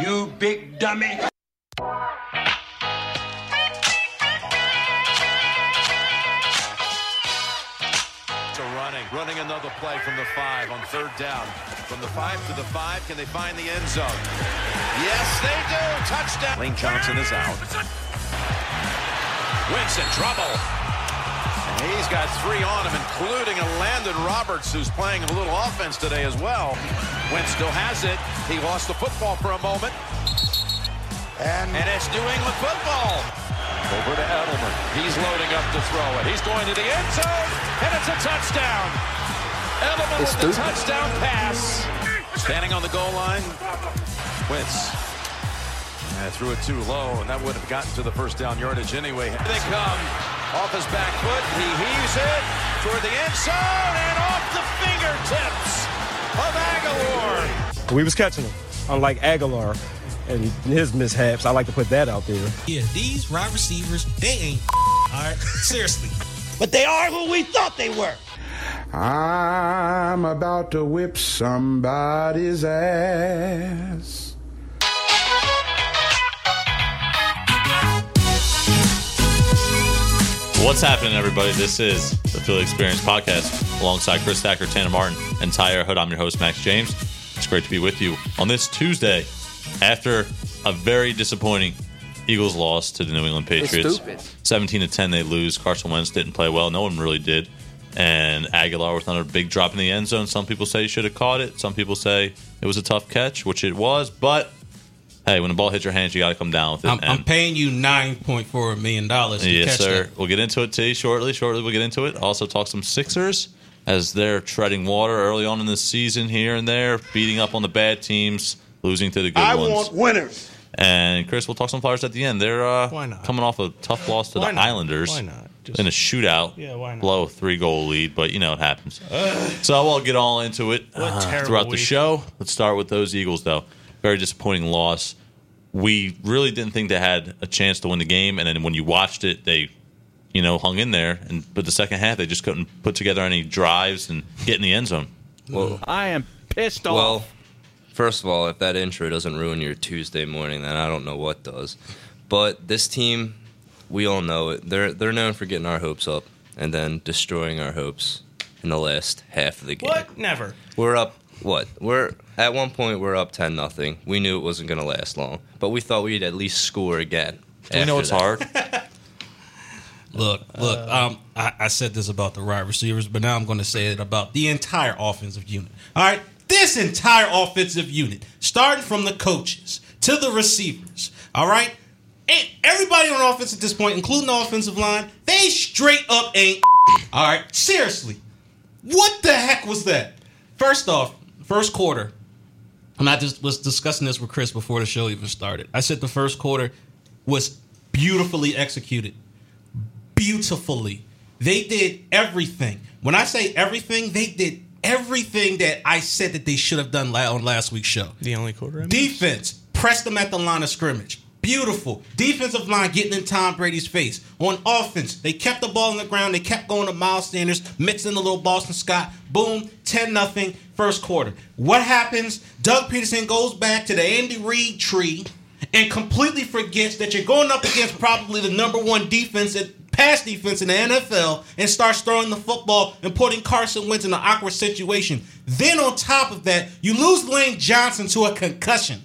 You big dummy. To running, running another play from the five on third down. From the five to the five, can they find the end zone? Yes, they do. Touchdown. Lane Johnson is out. Wentz in trouble. He's got three on him, including a Landon Roberts, who's playing a little offense today as well. Wentz still has it. He lost the football for a moment. And, And it's New England football. Over to Edelman. He's loading up to throw it. He's going to the end zone, and it's a touchdown. Edelman with the touchdown pass. Standing on the goal line, Wentz. And threw it too low, and that would have gotten to the first down yardage anyway. Here they come. Off his back foot, he heaves it toward the end zone and off the fingertips of Agholor. We was catching him, unlike Agholor and his mishaps. I like to put that out there. Yeah, these wide receivers, they ain't. All right, seriously. but they are who we thought they were. I'm about to whip somebody's ass. What's happening, everybody? This is the Philly Experience Podcast alongside Chris Thacker, Tanner Martin, and Tyre Hood. I'm your host, Max James. It's great to be with you on this Tuesday after a very disappointing Eagles loss to the New England Patriots. 17 to 10, they lose. Carson Wentz didn't play well. No one really did. And Agholor with another big drop in the end zone. Some people say he should have caught it. Some people say it was a tough catch, which it was. But hey, when the ball hits your hands, you got to come down with it. I'm, I'm paying you nine point four million dollars to Yes, catch sir. that. We'll get into it T shortly. Shortly, we'll get into it. Also, talk some Sixers as they're treading water early on in the season here and there, beating up on the bad teams, losing to the good I ones. I want winners. and Chris, we'll talk some Flyers at the end. They're uh, Why not? coming off a tough loss to Why the not? Islanders Why not? Just- in a shootout. Yeah, why not? Blow a three goal lead, but you know it happens. so we'll get all into it uh, terrible throughout the show. Let's start with those Eagles, though. Very disappointing loss. We really didn't think they had a chance to win the game, and then when you watched it, they, you know, hung in there. And but the second half, they just couldn't put together any drives and get in the end zone. I am pissed off. Well, first of all, if that intro doesn't ruin your Tuesday morning, then I don't know what does. But this team, we all know it. They're they're known for getting our hopes up and then destroying our hopes in the last half of the game. What? Never. We're up. What? We're at one point we're up ten nothing. We knew it wasn't going to last long, but we thought we'd at least score again. We know it's that. hard. Look, look. Um, I, I said this about the wide receivers, but now I'm going to say it about the entire offensive unit. All right, this entire offensive unit, starting from the coaches to the receivers. All right, and everybody on offense at this point, including the offensive line, they straight up ain't. All right, seriously, what the heck was that? First off, first quarter. And I just was discussing this with Chris before the show even started. I said the first quarter was beautifully executed beautifully. They did everything. When I say everything, they did everything that I said that they should have done on last week's show. The only quarter. I. Defense, press them at the line of scrimmage. Beautiful. Defensive line getting in Tom Brady's face. On offense, they kept the ball on the ground. They kept going to Miles Sanders, mixing the little Boston Scott. Boom, 10 nothing first quarter. What happens? Doug Pederson goes back to the Andy Reid tree and completely forgets that you're going up against probably the number one defense at pass defense in the NFL and starts throwing the football and putting Carson Wentz in an awkward situation. Then on top of that, you lose Lane Johnson to a concussion.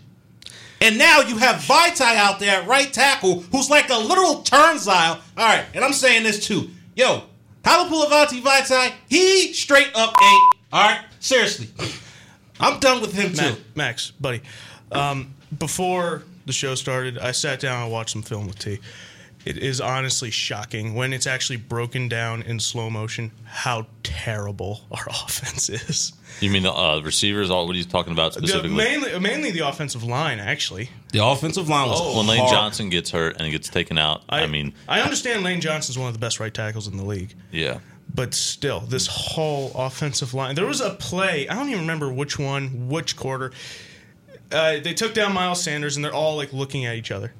And now you have Vaitai out there at right tackle, who's like a literal turnstile. All right, and I'm saying this too. Yo, Halapoulivaati Vaitai, he straight up ain't. All right, seriously. I'm done with him Ma- too. Max, buddy. Um, before the show started, I sat down and watched some film with T. It is honestly shocking when it's actually broken down in slow motion how terrible our offense is. You mean the uh, receivers? All what are you talking about The- specifically? mainly, mainly the offensive line, actually. The offensive line was when Lane hard. Johnson gets hurt and gets taken out, I, mean, I understand Lane Johnson's one of the best right tackles in the league. yeah. but still, this whole offensive line. There was a play. I don't even remember which one, which quarter. Uh, they took down Miles Sanders, and they're all like looking at each other.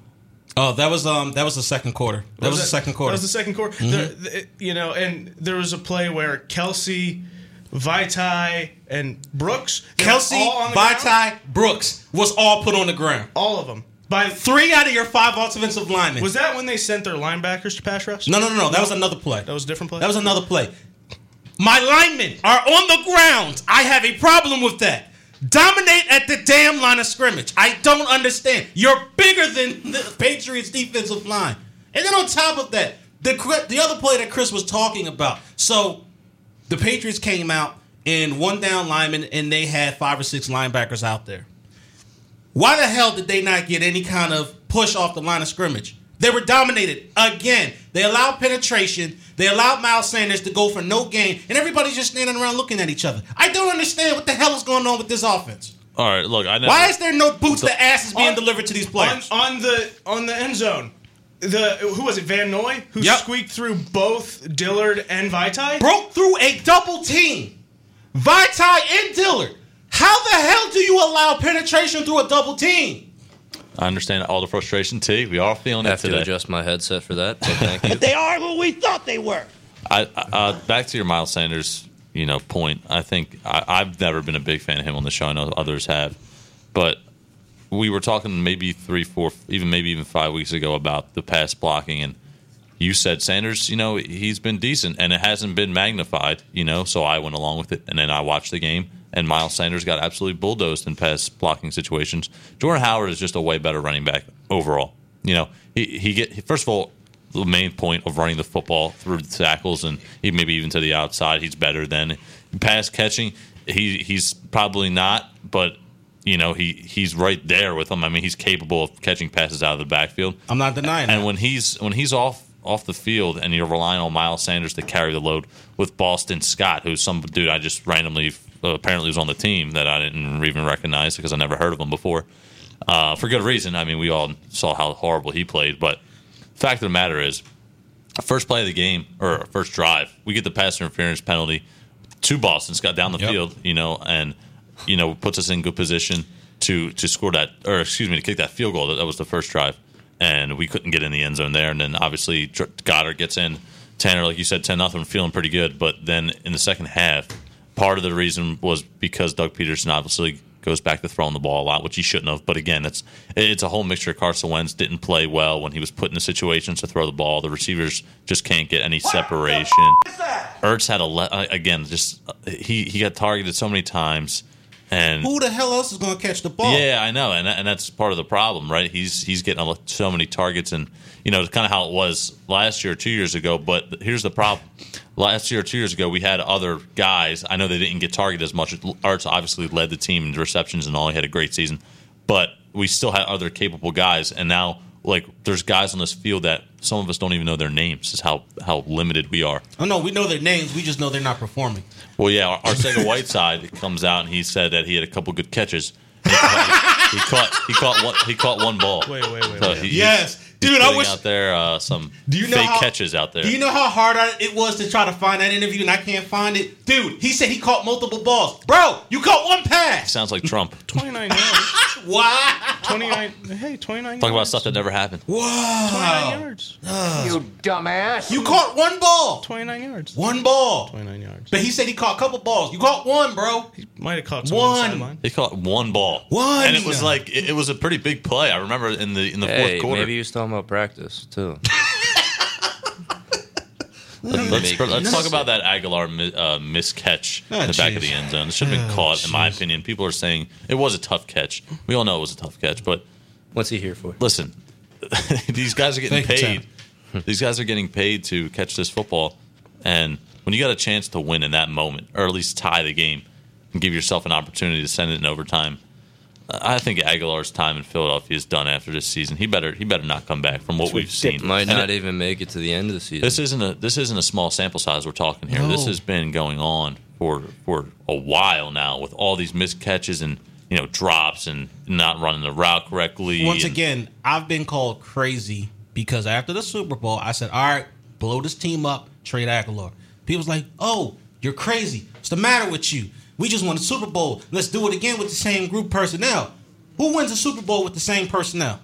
Oh, that was um that was the second quarter. That was, the second quarter. That was the second quarter. The- the- you know, and there was a play where Kelce Vaitai, and Brooks, Kelce, Vaitai, ground. Brooks was all put on the ground. all of them. By Three out of your five offensive linemen. was that when they sent their linebackers to pass rush? no, no, no, no. That was another play. that was a different play. That was another play. My linemen are on the ground. I have a problem with that. Dominate at the damn line of scrimmage. I don't understand. You're bigger than the Patriots defensive line. And then on top of that, the the other play that Chris was talking about. So the Patriots came out in one down lineman and they had five or six linebackers out there. Why the hell did they not get any kind of push off the line of scrimmage? They were dominated again. They allowed penetration. They allowed Miles Sanders to go for no gain, and everybody's just standing around looking at each other. I don't understand what the hell is going on with this offense. All right, look, I know. Why is there no boots the, to asses being On- delivered to these on, players? on the on the end zone. The who was it? Van Noy who Yep. squeaked through both Dillard and Vaitai. Broke through a double team. Vaitai and Dillard. How the hell do you allow penetration through a double team? I understand all the frustration. T, we are feeling it. I it have to adjust my headset for that. So thank you. They are who we thought they were. I, uh, back to your Miles Sanders, you know, point. I think I, I've never been a big fan of him on the show. I know others have, but we were talking maybe three, four, even maybe even five weeks ago about the pass blocking, and you said Sanders, you know, he's been decent, and it hasn't been magnified, you know. So I went along with it, and then I watched the game, and Miles Sanders got absolutely bulldozed in pass blocking situations. Jordan Howard is just a way better running back overall. You know, he he get first of all the main point of running the football through the tackles and he maybe even to the outside. He's better than pass catching. He he's probably not, but you know he he's right there with them. I mean, he's capable of catching passes out of the backfield. I'm not denying And that. when he's when he's off off the field and you're relying on Miles Sanders to carry the load with Boston Scott, who's some dude I just randomly uh, apparently was on the team that I didn't even recognize because I never heard of him before. Uh, for good reason. I mean, we all saw how horrible he played, but fact of the matter is, first play of the game or first drive, we get the pass interference penalty to Boston Scott down the Yep. field, you know, and you know puts us in good position to to score that or excuse me to kick that field goal. That, that was the first drive, and we couldn't get in the end zone there. And then obviously Goedert gets in. Tanner, like you said, ten nothing, feeling pretty good. But then in the second half, part of the reason was because Doug Pederson obviously goes back to throwing the ball a lot, which he shouldn't have. But again, it's it's a whole mixture. Carson Wentz didn't play well when he was put in the situations to throw the ball. The receivers just can't get any separation. Ertz had a le- uh, again, just uh, he he got targeted so many times, and Who the hell else is going to catch the ball? yeah, I know, and and that's part of the problem, right? He's he's getting so many targets, and you know, it's kind of how it was last year, two years ago. But here's the problem: last year, two years ago, we had other guys. I know they didn't get targeted as much. Ertz obviously led the team in receptions and all. He had a great season, but we still had other capable guys, and now like there's guys on this field that some of us don't even know their names. Is how how limited we are. Oh no, we know their names. We just know they're not performing. Well, yeah, Ar- Arcega Whiteside comes out and he said that he had a couple good catches. He caught, he caught he caught one he caught one ball. Wait, wait, wait, So wait. he- Yes. Dude, I wish- out there uh, some Do you know fake how- catches out there. Do you know how hard I, it was to try to find that interview and I can't find it? Dude, he said he caught multiple balls. Bro, you caught one pass. Sounds like Trump. 29 yards. Why? 29. Hey, 29 Talk about stuff that never happened. 29 Wow. yards. You dumbass. You caught one ball. 29 yards. One ball. 29 yards. But he said he caught a couple balls. You caught one, bro. He might have caught some on the One. sideline. He caught one ball. One. And it was like it, it was a pretty big play. I remember in the in the Hey, fourth quarter. maybe he was talking about practice too. Let's, let's, let's talk about that Agholor mi- uh, miscatch Oh, in the back of the end zone. It should have been Oh, caught, in my opinion. People are saying it was a tough catch. We all know it was a tough catch, but What's he here for? listen, these guys are getting Thank paid. these guys are getting paid to catch this football, and when you got a chance to win in that moment, or at least tie the game, and give yourself an opportunity to send it in overtime, I think Agholor's time in Philadelphia is done after this season. He better he better not come back from what we've seen. Might not it- even make it to the end of the season. this isn't a this isn't a small sample size we're talking here. This has been going on for for a while now with all these missed catches and you know drops and not running the route correctly. Once and- again, I've been called crazy because after the Super Bowl, I said, all right, blow this team up, trade Agholor. People's like, oh, you're crazy. What's the matter with you? We just won the Super Bowl. Let's do it again with the same group personnel. Who wins a Super Bowl with the same personnel?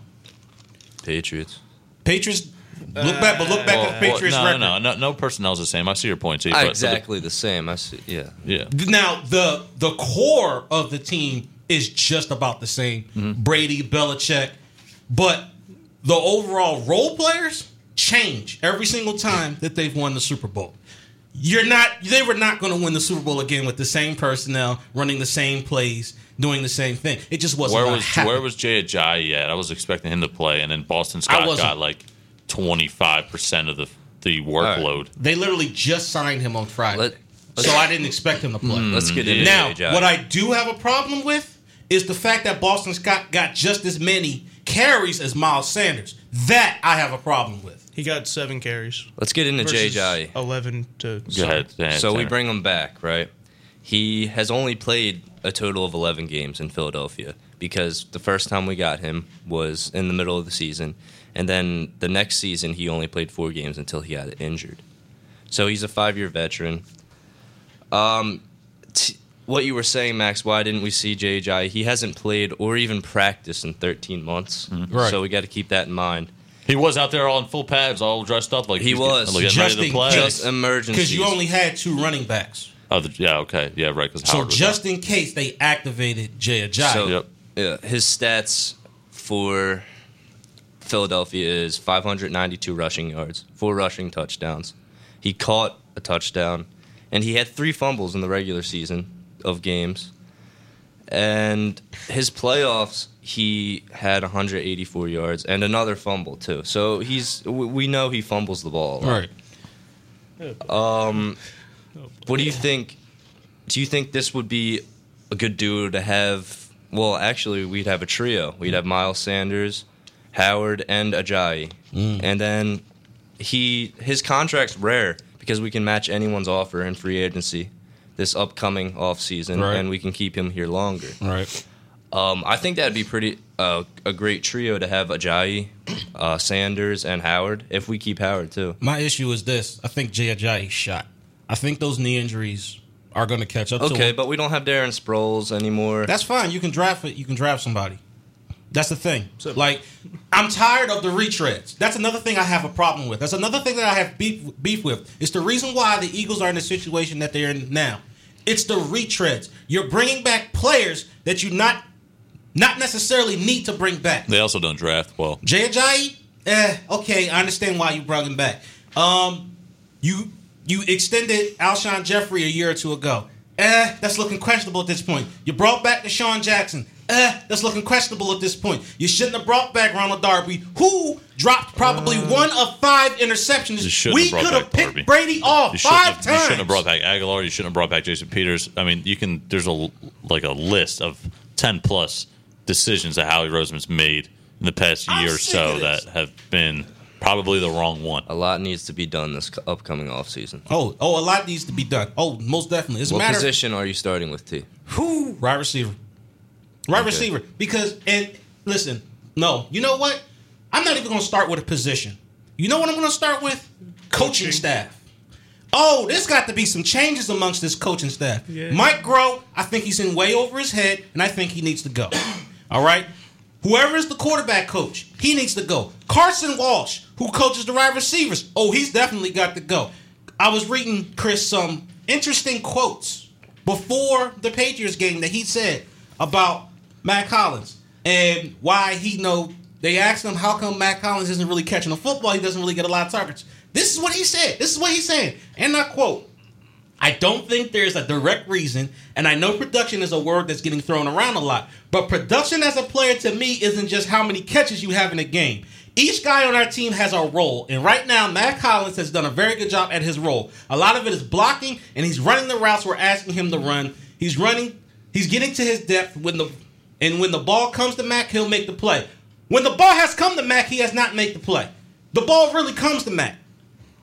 Patriots. Patriots Look back, but look back at the Well, Patriots no, record. no, no, no personnel's the same. I see your point, Chief. But- but the- exactly the same. I see. Yeah. yeah. Now the the core of the team is just about the same. Mm-hmm. Brady, Belichick, but the overall role players change every single time that they've won the Super Bowl. You're not. They were not going to win the Super Bowl again with the same personnel, running the same plays, doing the same thing. It just wasn't. Where was happen. where was Jay Ajayi at? I was expecting him to play, and then Boston Scott got like twenty five percent of the the workload. They literally just signed him on Friday, Let- so I didn't expect him to play. Hmm. Let's get into Now, AJ. what I do have a problem with is the fact that Boston Scott got just as many carries as Miles Sanders. That I have a problem with. He got seven carries. Let's get into versus JJ. Eleven to. Go ahead. Dan, So we bring him back, right? He has only played a total of 11 games in Philadelphia because the first time we got him was in the middle of the season. And then the next season, he only played four games until he got injured. So he's a five year veteran. Um, t- what you were saying, Max, why didn't we see JJ? He hasn't played or even practiced in 13 months. Right. So we got to keep that in mind. He was out there all in full pads, all dressed up like He he's was. getting Just ready to play. Just emergencies. Because you only had two running backs. Oh, the, yeah, okay, yeah, right. Because So Howard was just in case they activated Jay Ajayi. So, Yep. yeah, his stats for Philadelphia is 592 rushing yards, four rushing touchdowns. He caught a touchdown, and he had three fumbles in the regular season of games. And his playoffs, he had 184 yards and another fumble too. So he's we we know he fumbles the ball. a lot. right. Um, what do you think? Do you think this would be a good duo to have? Well, actually, we'd have a trio. We'd have Miles Sanders, Howard, and Ajayi, and then he his contract's rare because we can match anyone's offer in free agency this upcoming off season, Right. and we can keep him here longer. Right. Um, I think that'd be pretty uh, a great trio to have Ajayi, uh, Sanders, and Howard. If we keep Howard too. My issue is this. I think Jay Ajayi shot. I think those knee injuries are going to catch up Okay, him. but we don't have Darren Sproles anymore. That's fine. You can draft it. You can draft somebody. That's the thing. like, I'm tired of the retreads. That's another thing I have a problem with. That's another thing that I have beef, beef with. It's the reason why the Eagles are in the situation that they're in now. It's the retreads. You're bringing back players that you're not not necessarily need to bring back. They also don't draft well. Jay Ajayi, eh, okay, I understand why you brought him back. Um, you you extended Alshon Jeffery a year or two ago. Eh, that's looking questionable at this point. You brought back DeSean Jackson. Eh, that's looking questionable at this point. You shouldn't have brought back Ronald Darby, who dropped probably one of five interceptions. You We have could have picked Darby. Brady off You shouldn't, five have, times. you shouldn't have brought back Agholor. You shouldn't have brought back Jason Peters. I mean, you can. There's a like a list of ten plus decisions that Howie Roseman's made in the past year or so that have been probably the wrong one. A lot needs to be done this co- upcoming offseason. Oh, oh, a lot needs to be done. Oh, most definitely. It's a What matter. position are you starting with, T? Who? Right receiver. Right Okay. receiver. Because and listen, no, you know what? I'm not even gonna start with a position. You know what I'm gonna start with? Coaching, Coaching. staff. Oh, there's got to be some changes amongst this coaching staff. Yeah. Mike Groh, I think he's in way over his head, and I think he needs to go. All right? Whoever is the quarterback coach, he needs to go. Carson Walch, who coaches the wide receivers, oh, he's definitely got to go. I was reading Chris some interesting quotes before the Patriots game that he said about Mack Hollins and why he know they asked him how come Mack Hollins isn't really catching the football, he doesn't really get a lot of targets. This is what he said. This is what he's saying. And I quote, I don't think there's a direct reason, and I know production is a word that's getting thrown around a lot, but production as a player to me isn't just how many catches you have in a game. Each guy on our team has a role, and right now, Mack Hollins has done a very good job at his role. A lot of it is blocking, and he's running the routes we're asking him to run. He's running, he's getting to his depth when the and when the ball comes to Mac, he'll make the play. When the ball has come to Mac, he has not made the play. The ball really comes to Mac.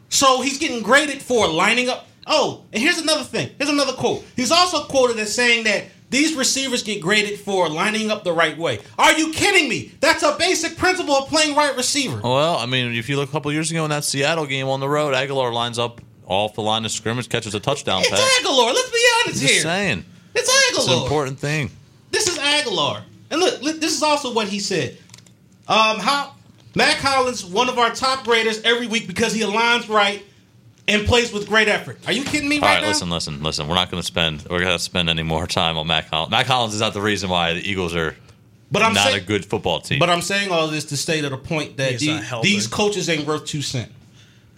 So he's getting graded for lining up. Oh, and here's another thing. Here's another quote. He's also quoted as saying that these receivers get graded for lining up the right way. Are you kidding me? That's a basic principle of playing right receiver. Well, I mean, if you look a couple years ago in that Seattle game on the road, Agholor lines up off the line of scrimmage, catches a touchdown It's pass. Agholor. Let's be honest Just here. saying, It's Agholor. it's an important thing. This is Agholor. And look, look, this is also what he said. Um, how Mack Hollins, one of our top graders every week because he aligns right and plays with great effort. Are you kidding me All right, right, now? listen, listen, listen. We're not going to spend. We're going to spend any more time on Mack Hollins. Mack Hollins is not the reason why the Eagles are But I'm not saying- a good football team. But I'm saying all this to stay to the point that He's these, these coaches ain't worth two cents.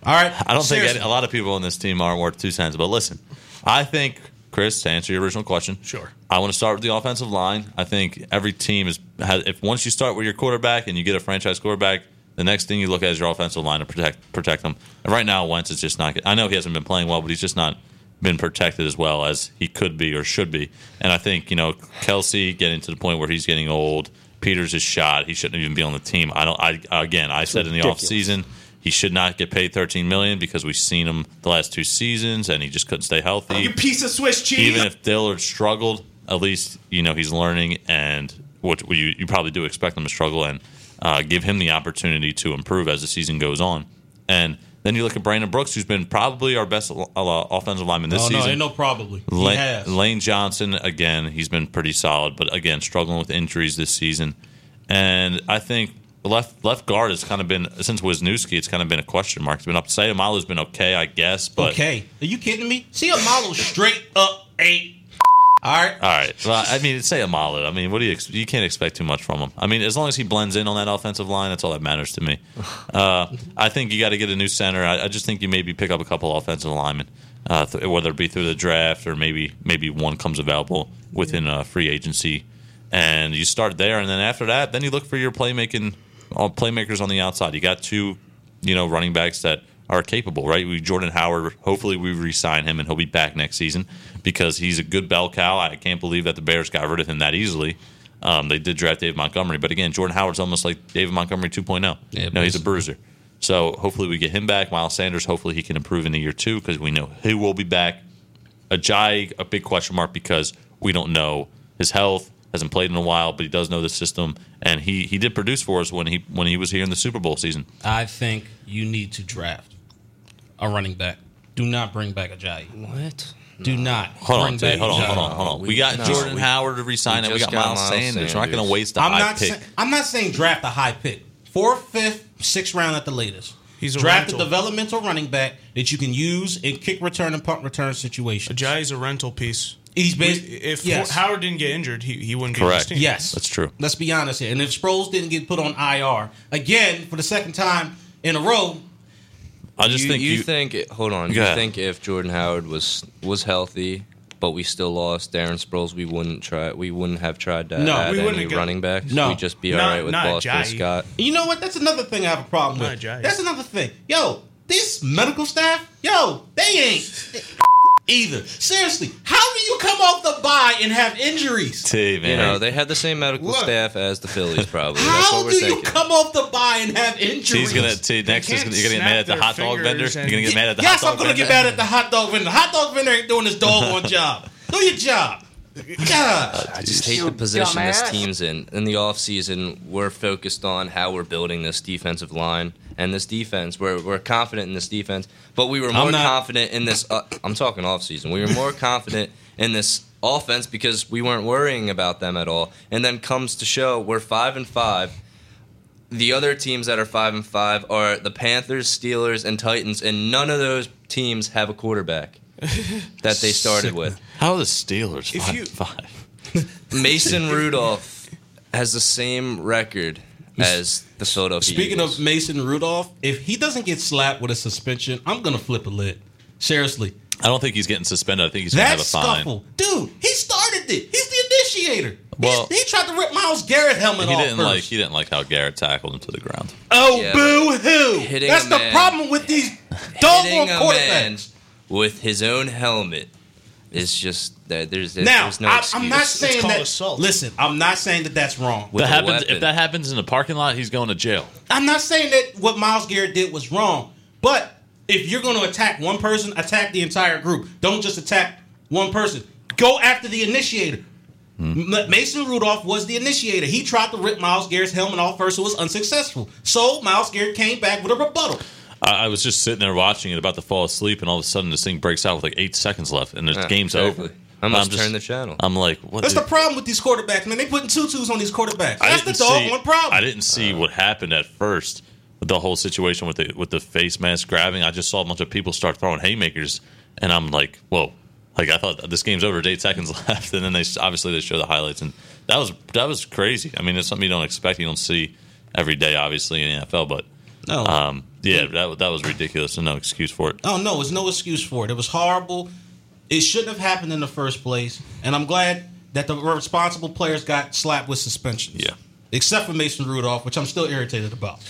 All right, I don't think Seriously. any, a lot of people on this team aren't worth two cents. But listen, I think Chris, to answer your original question, Sure. I want to start with the offensive line. I think every team is has, if once you start with your quarterback and you get a franchise quarterback, the next thing you look at is your offensive line to protect protect them. And right now, Wentz is just not. I know he hasn't been playing well, but he's just not been protected as well as he could be or should be. And I think you know Kelce getting to the point where he's getting old. Peters is shot. He shouldn't even be on the team. I don't. I again, I said in the ridiculous. offseason he should not get paid 13 million because we've seen him the last two seasons and he just couldn't stay healthy. You piece of Swiss cheese. Even if Dillard struggled, at least you know he's learning, and what what you you probably do expect him to struggle, and uh, give him the opportunity to improve as the season goes on. And then you look at Brandon Brooks, who's been probably our best uh, offensive lineman this Oh no, season. ain't no probably. Lane. Lane Johnson again, he's been pretty solid, but again struggling with injuries this season. And I think left left guard has kind of been since Wisniewski, it's kind of been a question mark. It's been up. Say Seumalo's been okay, I guess, but okay, are you kidding me? Seumalo straight up eight. All right, All right. Well, I mean, Seumalo. I mean, what do you ex- you can't expect too much from him. I mean, as long as he blends in on that offensive line, that's all that matters to me. Uh, I think you got to get a new center. I, I just think you maybe pick up a couple offensive linemen, uh, th- whether it be through the draft or maybe maybe one comes available within uh, free agency, and you start there. And then after that, then you look for your playmaking uh, playmakers on the outside. You got two, you know, running backs that are capable, right? We Jordan Howard. Hopefully, we re-sign him and he'll be back next season because he's a good bell cow. I can't believe that the Bears got rid of him that easily. Um, they did draft Dave Montgomery, but again, Jordan Howard's almost like David Montgomery 2.0. Yeah, no, he's a bruiser. So hopefully we get him back. Miles Sanders, hopefully he can improve in the year two because we know he will be back. Ajayi, a big question mark because we don't know his health. Hasn't played in a while, but he does know the system, and he he did produce for us when he when he was here in the Super Bowl season. I think you need to draft a running back. Do not bring back Ajayi. What? Do not Hold bring on, Tay, back hold on, Ajayi. hold on, hold on. We, We- got no, Jordan we- Howard to resign we it. We got got Miles, Miles Sanders. We're not going to waste a I'm high not. pick. Say, I'm not saying draft a high pick. Fourth, fifth, sixth round at the latest. He's a draft rental. a developmental running back that you can use in kick return and punt return situations. Ajayi's a rental piece. He's We- bas- if yes. Howard didn't get injured, he, he wouldn't be on this Correct. team. Yes, That's true. Let's be honest here. And if Sproles didn't get put on IR again for the second time in a row, I just you, think you, you, think hold on. Go You ahead. think if Jordan Howard was was healthy, but we still lost Darren Sproles, we wouldn't try. We wouldn't have tried to No, add we wouldn't any have got- running backs. No. we'd just be Not- all right with not Boston Scott. you know what? That's another thing I have a problem Not with. Ajayi. That's another thing. Yo, this medical staff, yo, they ain't either. Seriously, how do you come off the bye and have injuries? T, man. You know, they had the same medical Look. staff as the Phillies, probably. That's How what we're do you thinking. come off the bye and have injuries? T's gonna T next is gonna, you're gonna get mad at the hot dog vendor. fingers You're gonna get mad at the yes, hot dog I'm gonna vendor. get mad at the hot dog vendor. The hot dog vendor ain't doing his dog doggone job. Do your job. God. I just hate the position this team's in. In the offseason, we're focused on how we're building this defensive line and this defense. We're, we're confident in this defense, but we were more not- confident in this. Uh, I'm talking offseason. We were more confident in this offense because we weren't worrying about them at all. And then comes to show, we're five and five. The other teams that are five and five are the Panthers, Steelers, and Titans, and none of those teams have a quarterback that they started with. How are the Steelers If five you- five? Mason Rudolph has the same record as the Philadelphia Speaking Eagles. of Mason Rudolph, if he doesn't get slapped with a suspension, I'm gonna flip a lid. Seriously, I don't think he's getting suspended. I think he's gonna that have a fine. scuffle, dude. He started it. He's the initiator. Well- He's- he tried to rip Myles Garrett helmet He off didn't first. like he didn't like how Garrett tackled him to the ground. Oh, Yeah, boo hoo! hitting That's a the man- problem with these hitting doggone a man quarterbacks. with his own helmet is just that there's there's, Now, there's no I, excuse. I'm not saying called that. assault. Listen, I'm not saying that that's wrong. That happens if that happens in the parking lot, he's going to jail. I'm not saying that what Myles Garrett did was wrong, but if you're going to attack one person, attack the entire group. Don't just attack one person. Go after the initiator. Hmm. Mason Rudolph was the initiator. He tried to rip Myles Garrett's helmet off first. It was unsuccessful. So Myles Garrett came back with a rebuttal. I, I was just sitting there watching it, about to fall asleep, and all of a sudden this thing breaks out with like eight seconds left, and the Yeah, game's exactly. over. I must I'm just- turn the channel. I'm like, what? That's the- the problem with these quarterbacks, man. They putting tutus on these quarterbacks. I That's the didn't see- doggone problem. I didn't see what happened at first. with the whole situation with the with the face mask grabbing. I just saw a bunch of people start throwing haymakers, and I'm like, whoa. Like I thought this game's over, eight seconds left, and then they obviously they show the highlights, and that was that was crazy. I mean, it's something you don't expect, you don't see every day, obviously in the NFL, but No. um, yeah, that that was ridiculous, and no excuse for it. Oh no, there's no excuse for it. It was horrible. It shouldn't have happened in the first place. And I'm glad that the responsible players got slapped with suspensions. Yeah. Except for Mason Rudolph, which I'm still irritated about.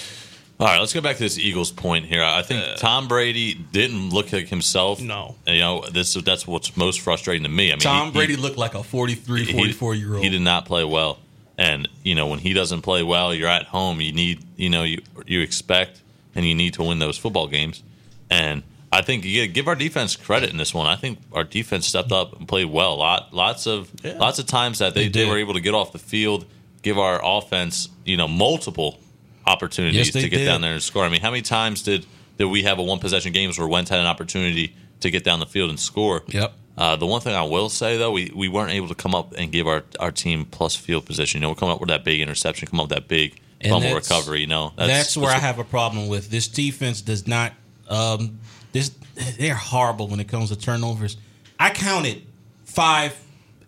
All right, let's go back to this Eagles point here. I think uh, Tom Brady didn't look like himself. No. And, you know this that's what's most frustrating to me. I mean, Tom he- Brady he- looked like a 43, he- 44 year old. He did not play well, and you know when he doesn't play well, you're at home. You need you know you you expect and you need to win those football games. And I think you give our defense credit in this one. I think our defense stepped up and played well. Lot lots of lots of times that they, They they were able to get off the field, give our offense you know multiple opportunities Yes, to get did. down there and score. I mean, how many times did did we have a one possession games where Wentz had an opportunity to get down the field and score? Yep. Uh, the one thing I will say though, we, we weren't able to come up and give our, our team plus field position. You know, we're coming up with that big interception, come up with that big fumble recovery. You know, That's, where I have a problem with this defense. Does not um, this they're horrible when it comes to turnovers. I counted five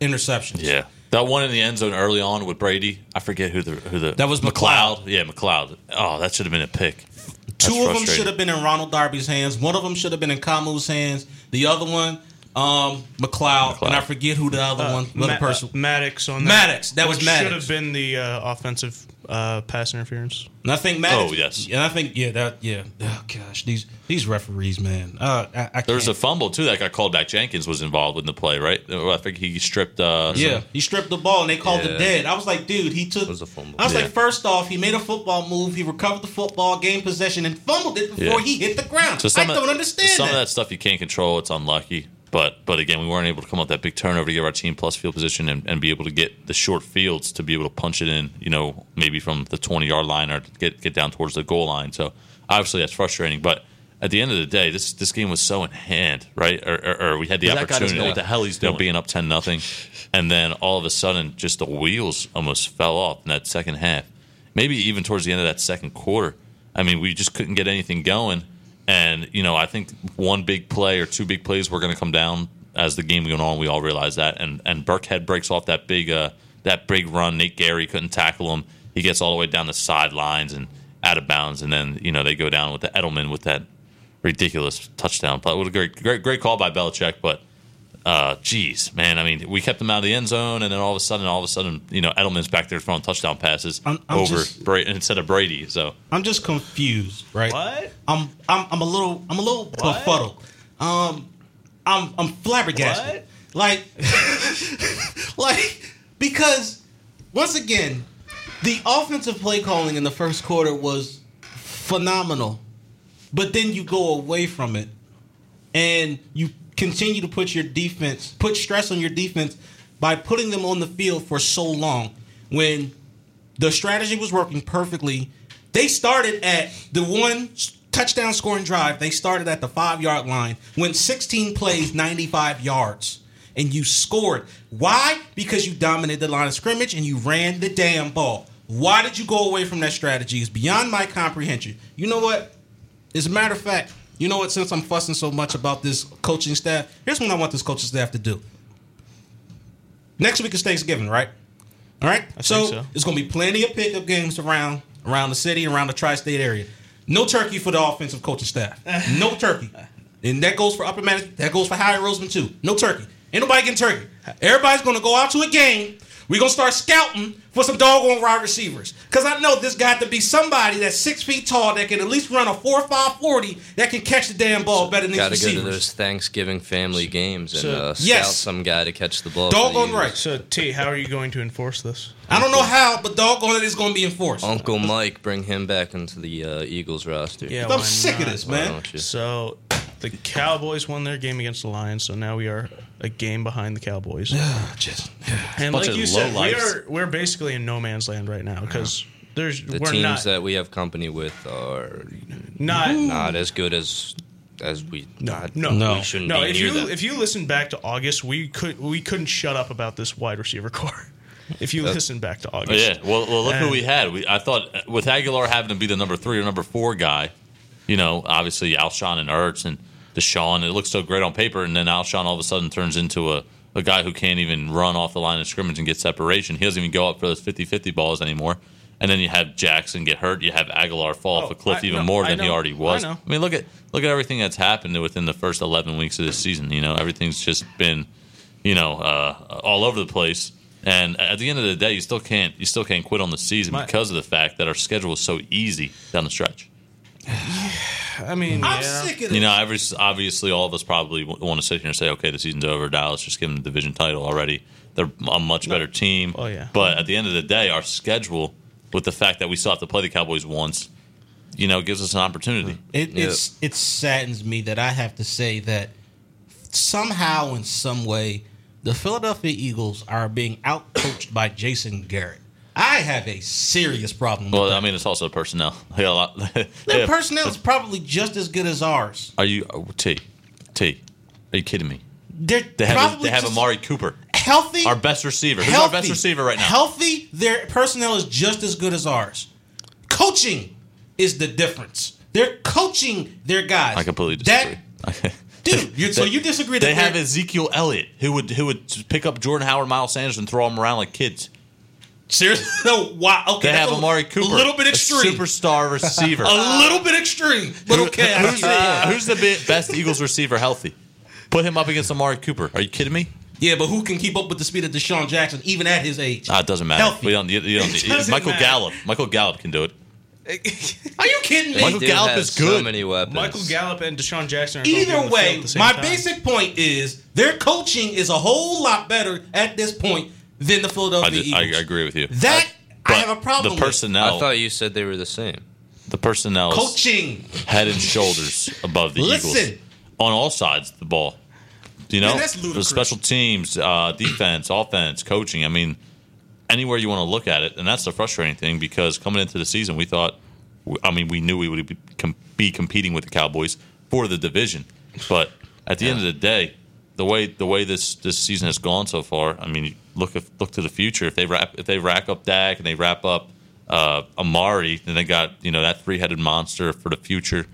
interceptions. Yeah, that one in the end zone early on with Brady. I forget who the who the That was McLeod. Yeah, McLeod. Oh, that should have been a pick. That's Two of them should have been in Ronald Darby's hands. One of them should have been in Kamu's hands. The other one, um, McLeod, McLeod. and I forget who the other one, the Ma- person. uh, Maddox on that. Maddox, that was Maddox. Should have been the uh, offensive uh, pass interference. And I think Maddox. Oh, yes. And I think yeah, that yeah. Oh gosh, these these referees, man. Uh, I, I There was a fumble too that got called back. Jenkins was involved in the play, right? I think he stripped. Uh, some- Yeah, he stripped the ball and they called Yeah. it dead. I was like, dude, he took. was a fumble. I was Yeah. like, first off, he made a football move. He recovered the football, gained possession, and fumbled it before Yeah. he hit the ground. So I some don't of, understand some that. of that stuff you can't control. It's unlucky, but but again, we weren't able to come up with that big turnover to give our team plus field position and, and be able to get the short fields to be able to punch it in. You know, maybe from the twenty yard line or get get down towards the goal line. So obviously that's frustrating, but. At the end of the day, this this game was so in hand, right? Or, or, or we had the That opportunity. know what the hell he's you know, doing. being up ten nothing, and then all of a sudden, just the wheels almost fell off in that second half. Maybe even towards the end of that second quarter. I mean, we just couldn't get anything going. And you know, I think one big play or two big plays were going to come down as the game went on. We all realized that. And and Burkhead breaks off that big uh, that big run. Nate Gerry couldn't tackle him. He gets all the way down the sidelines and out of bounds. And then you know they go down with the Edelman with that ridiculous touchdown. But what a great great great call by Belichick. But uh, geez, man, I mean, we kept him out of the end zone, and then all of a sudden, all of a sudden, you know, Edelman's back there throwing touchdown passes I'm- I'm over just- Bra- instead of Brady. So I'm just confused, right? What? I'm I'm I'm a little I'm a little befuddled. Um, I'm I'm flabbergasted. Like, like because once again, the offensive play calling in the first quarter was phenomenal, but then you go away from it and you continue to put your defense put stress on your defense by putting them on the field for so long when the strategy was working perfectly. They started at the one touchdown scoring drive. They started at the five yard line, went 16 plays, 95 yards, and you scored. Why? Because you dominated the line of scrimmage and you ran the damn ball. Why did you go away from that strategy? It's beyond my comprehension. You know what? As a matter of fact, you know what? Since I'm fussing so much about this coaching staff, here's what I want this coaching staff to do. Next week is Thanksgiving, right? All right. so, so. there's going to be plenty of pickup games around around the city, around the tri-state area. No turkey for the offensive coaching staff. No turkey. And that goes for upper management. That goes for Howard Roseman too. No turkey. Ain't nobody getting turkey. Everybody's going to go out to a game. We're going to start scouting for some doggone wide receivers. Because I know this got to be somebody that's six feet tall that can at least run a 4 5 40 that can catch the damn ball better than these receivers. Got to go to those Thanksgiving family games and So- uh, scout Yes. some guy to catch the ball. Doggone right. So T, how are you going to enforce this? I don't know how, but doggone it is going to be enforced. Uncle Mike, bring him back into the uh, Eagles roster. Yeah, I'm sick not? of this, man. So the Cowboys won their game against the Lions, so now we are a game behind the Cowboys. Yeah, just, And like you said, we are we're basically in no man's land right now because there's The we're teams not that we have company with are not not as good as as we. not- no No. we shouldn't no. be If you them. if you listen back to August, we could we couldn't shut up about this wide receiver core. If you listen back to Oh, August, yeah. Well, well look who we had. We, I thought uh, with Agholor having to be the number three or number four guy, you know, obviously Alshon and Ertz and DeSean, it looks so great on paper, and then Alshon all of a sudden turns into a, a guy who can't even run off the line of scrimmage and get separation. He doesn't even go up for those 50-50 balls anymore. And then you have Jackson get hurt. You have Agholor fall off Oh, a cliff I- even no, more I than he already was. I know. mean, look at look at everything that's happened within the first eleven weeks of this season. You know, everything's just been you know, uh, all over the place. And at the end of the day, you still can't you still can't quit on the season My- because of the fact that our schedule is so easy down the stretch. I mean, I'm yeah. sick of You know, every, obviously, all of us probably want to sit here and say, "Okay, the season's over. Dallas just give them the division title already. They're a much better team." Oh, yeah. But at the end of the day, our schedule, with the fact that we still have to play the Cowboys once, you know, gives us an opportunity. It, it's it saddens me that I have to say that somehow, in some way, the Philadelphia Eagles are being outcoached by Jason Garrett. I have a serious problem. With Well, that. I mean, it's also personnel. They got a lot- their personnel is probably just as good as ours. Are you oh, T? T? Are you kidding me? They're They have probably they have Amari Cooper, healthy. our best receiver. Who's our best receiver right now? Healthy, their personnel is just as good as ours. Coaching is the difference. They're coaching their guys. I completely That- disagree. dude, you, so you disagree that They have Ezekiel Elliott, who would who would pick up Jordan Howard, Miles Sanders, and throw them around like kids. Seriously? No, wow. Okay, They have a, Amari Cooper, A little bit a extreme. superstar receiver. a little bit extreme, but okay. I who's the, who's the best Eagles receiver healthy? Put him up against Amari Cooper. Are you kidding me? yeah, but who can keep up with the speed of DeSean Jackson even at his age? Ah, it doesn't matter. Healthy. We don't. You, you don't It doesn't Michael matter. Gallup. Michael Gallup can do it. Are you kidding me? Michael Gallup is good. So many weapons. Michael Gallup and DeSean Jackson are gonna Either the field way, at the same my time. basic point is their coaching is a whole lot better at this point than the I, Philadelphia did- Eagles. I agree with you. That I But have a problem The with. personnel. I thought you said they were the same. the personnel Coaching. head and shoulders above the Listen. Eagles on all sides of the ball. You know, Man, that's the special teams, uh, defense, offense, coaching. I mean, anywhere you want to look at it, and that's the frustrating thing because coming into the season, we thought, I mean, we knew we would be, com- be competing with the Cowboys for the division, but at the end of the day, the way the way this this season has gone so far, I mean, look if, look to the future. If they wrap if they rack up Dak and they wrap up uh, Amari, then they got you know that three headed monster for the future.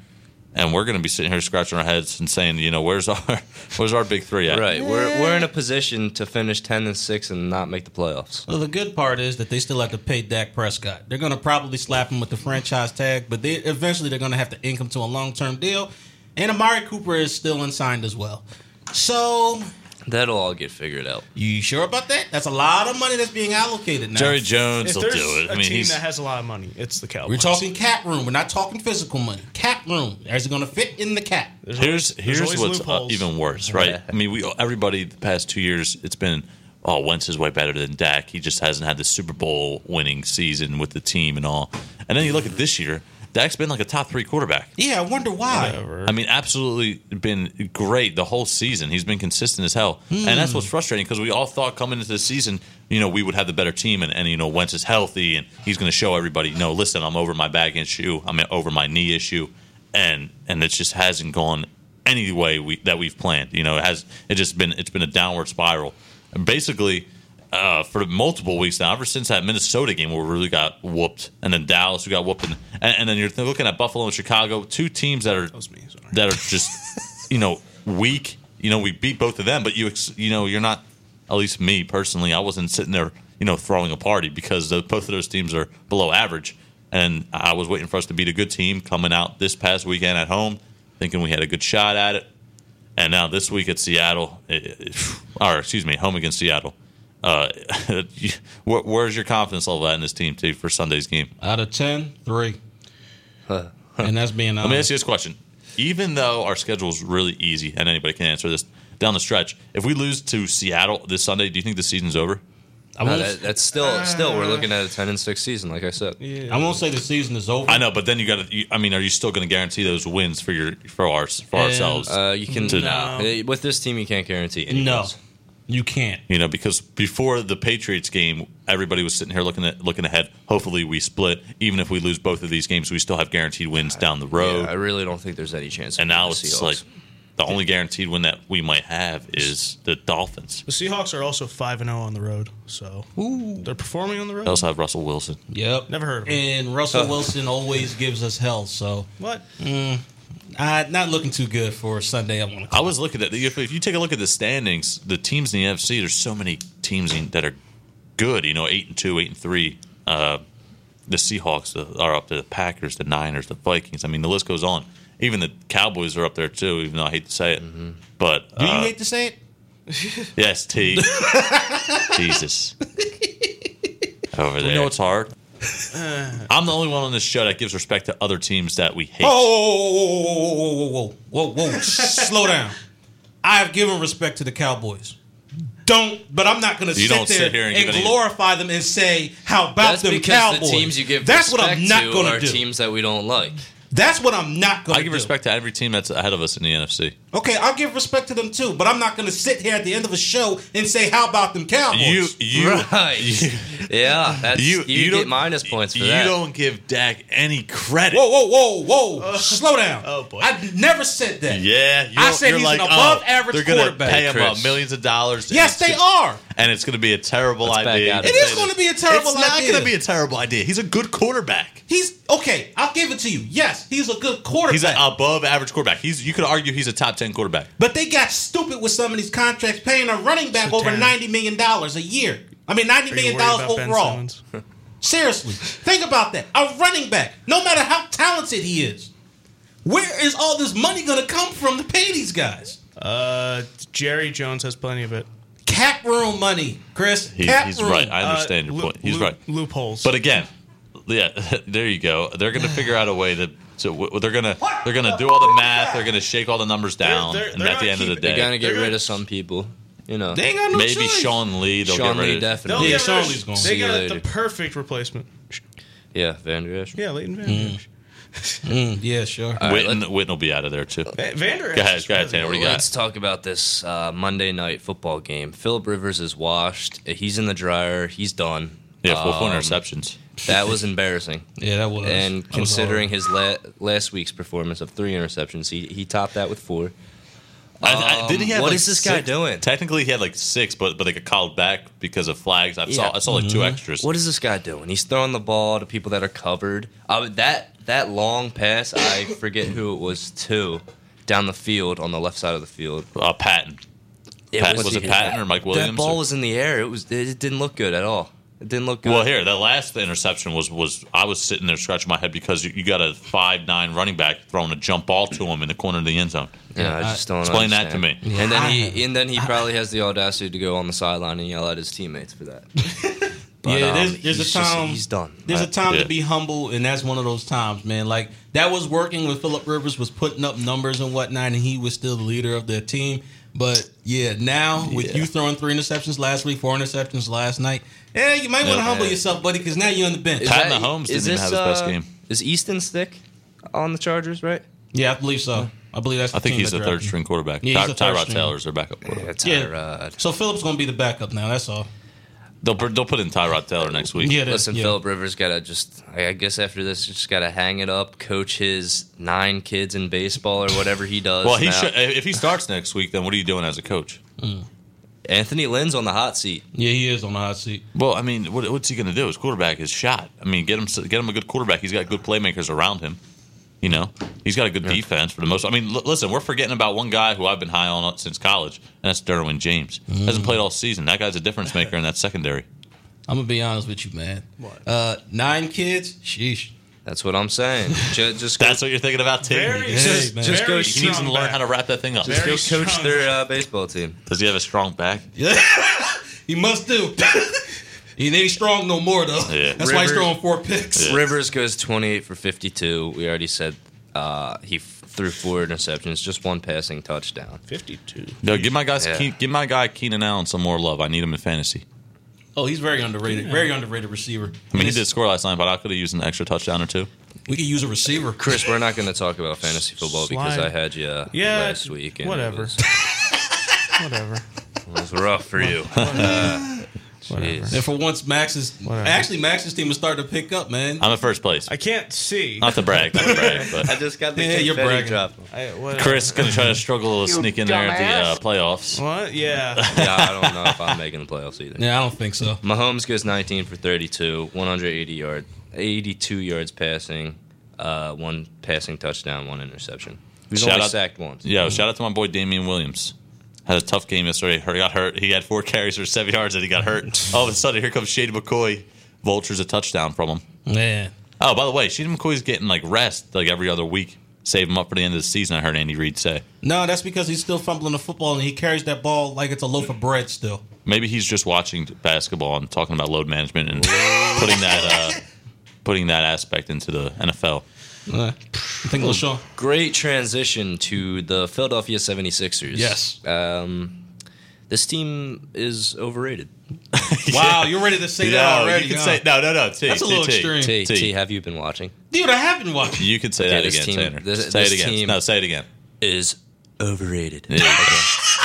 And we're going to be sitting here scratching our heads and saying, you know, where's our where's our big three at? Right. We're we're in a position to finish ten and six and not make the playoffs. Well, the good part is that they still have to pay Dak Prescott. They're going to probably slap him with the franchise tag, but they eventually they're going to have to ink him to a long term deal. And Amari Cooper is still unsigned as well. So, That'll all get figured out. you sure about that? That's a lot of money that's being allocated now. Jerry Jones If will there's do it. a I mean, team he's that has a lot of money, it's the Cowboys. We're talking cap room. We're not talking physical money. Cap room. Is it going to fit in the cap? There's here's always- there's here's always what's uh, loopholes. even worse, right? Yeah. I mean, we everybody the past two years it's been oh Wentz is way better than Dak. He just hasn't had the Super Bowl winning season with the team and all. And then you look at this year, Dak's been like a top three quarterback. Yeah, I wonder why. Whatever. I mean, absolutely been great the whole season. He's been consistent as hell, and hmm. that's what's frustrating because we all thought coming into the season, you know, we would have the better team, and, and you know, Wentz is healthy, and he's going to show everybody, no, listen, I'm over my back issue, I'm over my knee issue, and and it just hasn't gone any way we that we've planned. You know, it has it just been it's been a downward spiral, and basically. Uh, for multiple weeks now, ever since that Minnesota game where we really got whooped, and then Dallas we got whooped, and, and then you're looking at Buffalo and Chicago, two teams that are was me, that are just you know weak. You know, we beat both of them, but you ex- you know you're not. At least me personally, I wasn't sitting there you know throwing a party because the, both of those teams are below average, and I was waiting for us to beat a good team coming out this past weekend at home, thinking we had a good shot at it, and now this week at Seattle, it- it- or excuse me, home against Seattle. Uh, where's your confidence level at in this team too for Sunday's game? Out of 10, three. and that's being Let me ask honest. you this question: Even though our schedule is really easy, and anybody can answer this down the stretch, if we lose to Seattle this Sunday, do you think the season's over? I No, won't, that, that's still still we're looking at a ten and six season, like I said. Yeah. I won't say the season is over. I know, but then you got to. I mean, are you still going to guarantee those wins for your for our for Um, ourselves? Uh, you can To- no. Uh, with this team, you can't guarantee any No, wins. You can't. you know, because before the Patriots game, everybody was sitting here looking at looking ahead. Hopefully, we split. Even if we lose both of these games, we still have guaranteed wins down the road. Yeah, I really don't think there's any chance. and of now it's Seahawks. like the only guaranteed win that we might have is the Dolphins. The Seahawks are also five and zero on the road, so they're performing on the road. They also have Russell Wilson. Yep. Never heard of him. And Russell Wilson always gives us hell. So What? Mm. Uh, not looking too good for Sunday. I want to. I was looking at if, if you take a look at the standings, the teams in the NFC. There's so many teams in, that are good. You know, eight and two, eight and three. Uh, the Seahawks are up there. The Packers, the Niners, the Vikings. I mean, the list goes on. Even the Cowboys are up there too. Even though I hate to say it, but Do you uh, hate to say it? yes, T. Jesus. Over there. You know it's hard. I'm the only one on this show that gives respect to other teams that we hate. Oh, whoa, whoa, whoa, whoa, whoa, whoa! Slow down. I have given respect to the Cowboys. Don't, but I'm not going to sit there sit here and and, give any- glorify them and say how about That's them Cowboys. the teams you give That's what respect I'm not to going are to do. teams that we don't like. That's what I'm not going to I give do. respect to every team that's ahead of us in the NFC. Okay, I'll give respect to them too, but I'm not going to sit here at the end of a show and say how about them Cowboys. You, you, Right. you, Yeah, that's you, you, you get minus points for you that. don't give Dak any credit. whoa, whoa, whoa, whoa! Slow down. Oh, boy. I never said that. Yeah, you I said you're he's like, an above oh, average They're gonna quarterback. pay him uh, Chris. millions of dollars. Yes, they are. And it's going to be a terrible Let's idea. out You of can It say is going to be a terrible idea. It's not going to be a terrible idea. He's a good quarterback. He's okay. I'll give it to you. Yes, he's a good quarterback. He's an above average quarterback. He's you could argue he's a top ten quarterback. But they got stupid with some of these contracts, paying a running back So over Tanner- ninety million dollars a year. I mean, ninety Are you million worried dollars overall. Seriously, think about that. A running back, no matter how talented he is, where is all this money going to come from to pay these guys? Uh, Jerry Jones has plenty of it. Cap room money, Chris. He, Cap he's room. right. I Uh, understand your loop- point. He's loop- right. Loopholes. But again, yeah, there you go. They're going to figure out a way to. So w- they're gonna they're gonna do all the math. They're gonna shake all the numbers down, they're- and they're at the not end of the day, They're gonna get They're rid gonna- of some people. You know, they ain't got no maybe choice. Sean Lee. They'll Sean get rid Lee of. definitely. They'll Yeah, get Sean rid of- Lee's gone. They got the perfect replacement. Yeah, Van Der Esch. Yeah, Leighton Van. Der Esch. Mm, yeah, sure. All right, Witten, Witten will be out of there too. Va- Van Der Esch Go ahead, go ahead, Tanner. What do you got? Let's talk about this uh, Monday night football game. Philip Rivers is washed. He's in the dryer. He's done. Yeah, four point Um, interceptions. That was embarrassing. Yeah, that was. and that was considering his la- last week's performance of three interceptions, he, he topped that with four. I, I, didn't he have what like is this guy doing? Technically, he had like six, but but they got called back because of flags. I saw I saw like two extras. What is this guy doing? He's throwing the ball to people that are covered. Uh, that that long pass, I forget who it was to, down the field on the left side of the field. Uh, Patton. It Pat- was it Patton or Mike Williams, That ball or- was in the air. It was. It didn't look good at all. It didn't look good. Well, here that last interception was was I was sitting there scratching my head because you, you got a five nine running back throwing a jump ball to him in the corner of the end zone. Yeah, I just don't Explain that to understand. me. And then he and then he probably has the audacity to go on the sideline and yell at his teammates for that. But, yeah, um, there's, there's a he's just- time. he's done. There's I- a time yeah. to be humble, and that's one of those times, man. Like that was working with Philip Rivers was putting up numbers and whatnot, and he was still the leader of their team. But yeah, now with you throwing three interceptions last week, four interceptions last night, yeah, you might want to Yeah. humble yourself, buddy, because now you're on the bench. Pat that- Mahomes didn't is even this, have his best uh, game. Is Easton Stick on the Chargers, right? yeah, I believe so. I believe that's. The I think team he's that the third string quarterback. Yeah, he's Ty- third Tyrod string. Taylor's their backup quarterback. Yeah, Yeah. Tyrod. So Phillips going to be the backup now. That's all. They'll put- they'll put in Tyrod Taylor next week. Yeah, Listen, yeah. Philip Rivers got to just, I guess after this, just got to hang it up, coach his nine kids in baseball or whatever he does. Well, he now. should. If he starts next week, then what are you doing as a coach? Hmm. Anthony Lynn's on the hot seat. Yeah, he is on the hot seat. Well, I mean, what, what's he going to do? His quarterback is shot. I mean, get him get him a good quarterback. He's got good playmakers around him. You know, he's got a good defense for the most. I mean, l- listen, we're forgetting about one guy who I've been high on since college, and that's Derwin James. Hasn't played all season. That guy's a difference maker in that secondary. I'm gonna be honest with you, man. What? Uh, nine kids. Sheesh. That's what I'm saying. Just, just That's what you're thinking about, too. Very, he Hey, just go- very needs to strong learn back. how to wrap that thing up. Very go coach their uh, baseball team. Does he have a strong back? Yeah, He must do. He ain't strong no more though. Yeah. That's why he's throwing four picks. Yeah. Rivers goes 28 for 52. We already said uh, he f- threw four interceptions, just one passing touchdown. 52. No, give my guys, Yeah. Keen, give my guy Keenan Allen some more love. I need him in fantasy. Oh, he's very underrated. Very underrated receiver. I mean, he did score last night, but I could have used an extra touchdown or two. We could use a receiver. Chris, we're not going to talk about fantasy football because I had you uh, Yeah, last week. and whatever. It was, Whatever. it was rough for you. Whatever. And for once, Max's Whatever. actually Max's team is starting to pick up, man. I'm in first place. I can't see. Not to brag, not to brag, but I just got the Yeah, you're confetti bragging. drop. I, whatever. Chris gonna try to struggle to sneak in there at the uh, playoffs. What? Yeah. Yeah, I don't know if I'm making the playoffs either. Yeah, I don't think so. Mahomes goes 19 for 32, 180 yard, 82 yards passing, uh, one passing touchdown, one interception. He was Shout only out- sacked once. Yo, shout out to my boy Damien Williams. Had a tough game yesterday. He got hurt. He had four carries for seven yards, and he got hurt. All of a sudden, here comes Shady McCoy. Vultures a touchdown from him. Man, Oh, by the way, Shady McCoy's getting like rest like every other week. Save him up for the end of the season. I heard Andy Reid say. no, that's because he's still fumbling the football and he carries that ball like it's a loaf of bread still. Maybe he's just watching basketball and talking about load management and putting that uh, putting that aspect into the NFL. Uh, I think LeSean. Great transition to the Philadelphia 76ers. Yes. Um, this team is overrated. Wow, you're ready to say that No, already? you can huh? say no, no, no. T, That's a T, little T. extreme. T, T. T, have you been watching? Dude, I have been watching. You could say Okay, that this again, team- Tanner. this- say this it again. team- No, say it again. Is overrated. It is,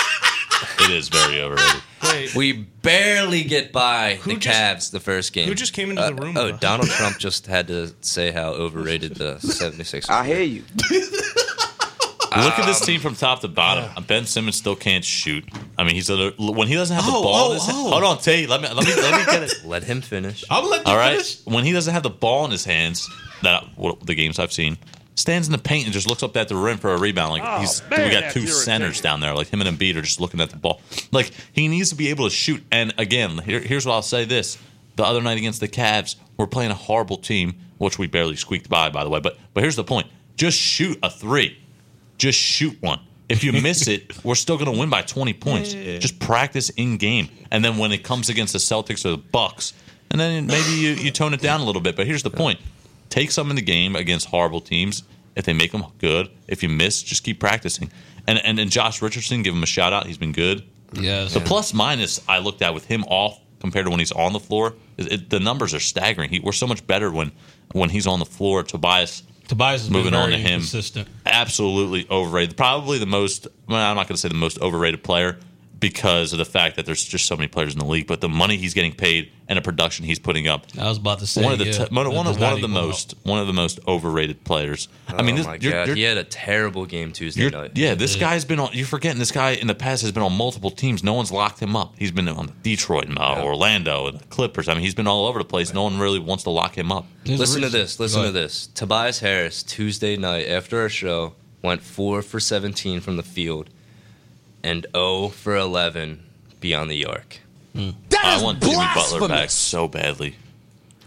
it is very overrated. Wait. We barely get by the just- Cavs the first game. who just came into the uh, room Oh, with us? Donald Trump just had to say how overrated the 76ers I hear you. Look at this um, team from top to bottom. Ben Simmons still can't shoot. I mean, he's a, when he doesn't have the Oh, ball. oh, in his hand, oh. Hold on, T. Let me let me let me get it. Let him finish. I'm gonna let you All right. finish. When he doesn't have the ball in his hands, that what, the games I've seen, stands in the paint and just looks up at the rim for a rebound. Like he's we got two centers down there. Like him and Embiid are just looking at the ball. Like he needs to be able to shoot. And again, here, here's what I'll say: this the other night against the Cavs, we're playing a horrible team, which we barely squeaked by, by the way. But but here's the point: just shoot a three. Just shoot one. If you miss it, we're still going to win by 20 points. Just practice in game, and then when it comes against the Celtics or the Bucks, and then maybe you, you tone it down a little bit. But here's the point: take some in the game against horrible teams. If they make them good, if you miss, just keep practicing. And and, and Josh Richardson, give him a shout out. He's been good. Yes. The plus minus I looked at with him off compared to when he's on the floor, it, it- the numbers are staggering. He, we're so much better when when he's on the floor. Tobias Tobias has Moving been on to him. Consistent. absolutely overrated. Probably the most. Well, I'm not going to say the most overrated player because of the fact that there's just so many players in the league, but the money he's getting paid and the production he's putting up. I was about to say One of the yeah, t- one, one of one of the equal out. most one of the most overrated players. I mean, oh this, my you're, God, you're- he had a terrible game Tuesday night. yeah, this guy's been on. You're forgetting this guy in the past has been on multiple teams. No one's locked him up. He's been on Detroit and uh, Orlando and the Clippers. I mean, he's been all over the place. No one really wants to lock him up. There's Listen to this. Listen to this. Tobias Harris Tuesday night after our show went four for 17 from the field and 0 for 11 beyond hmm. the arc. I want Jimmy Butler back so badly.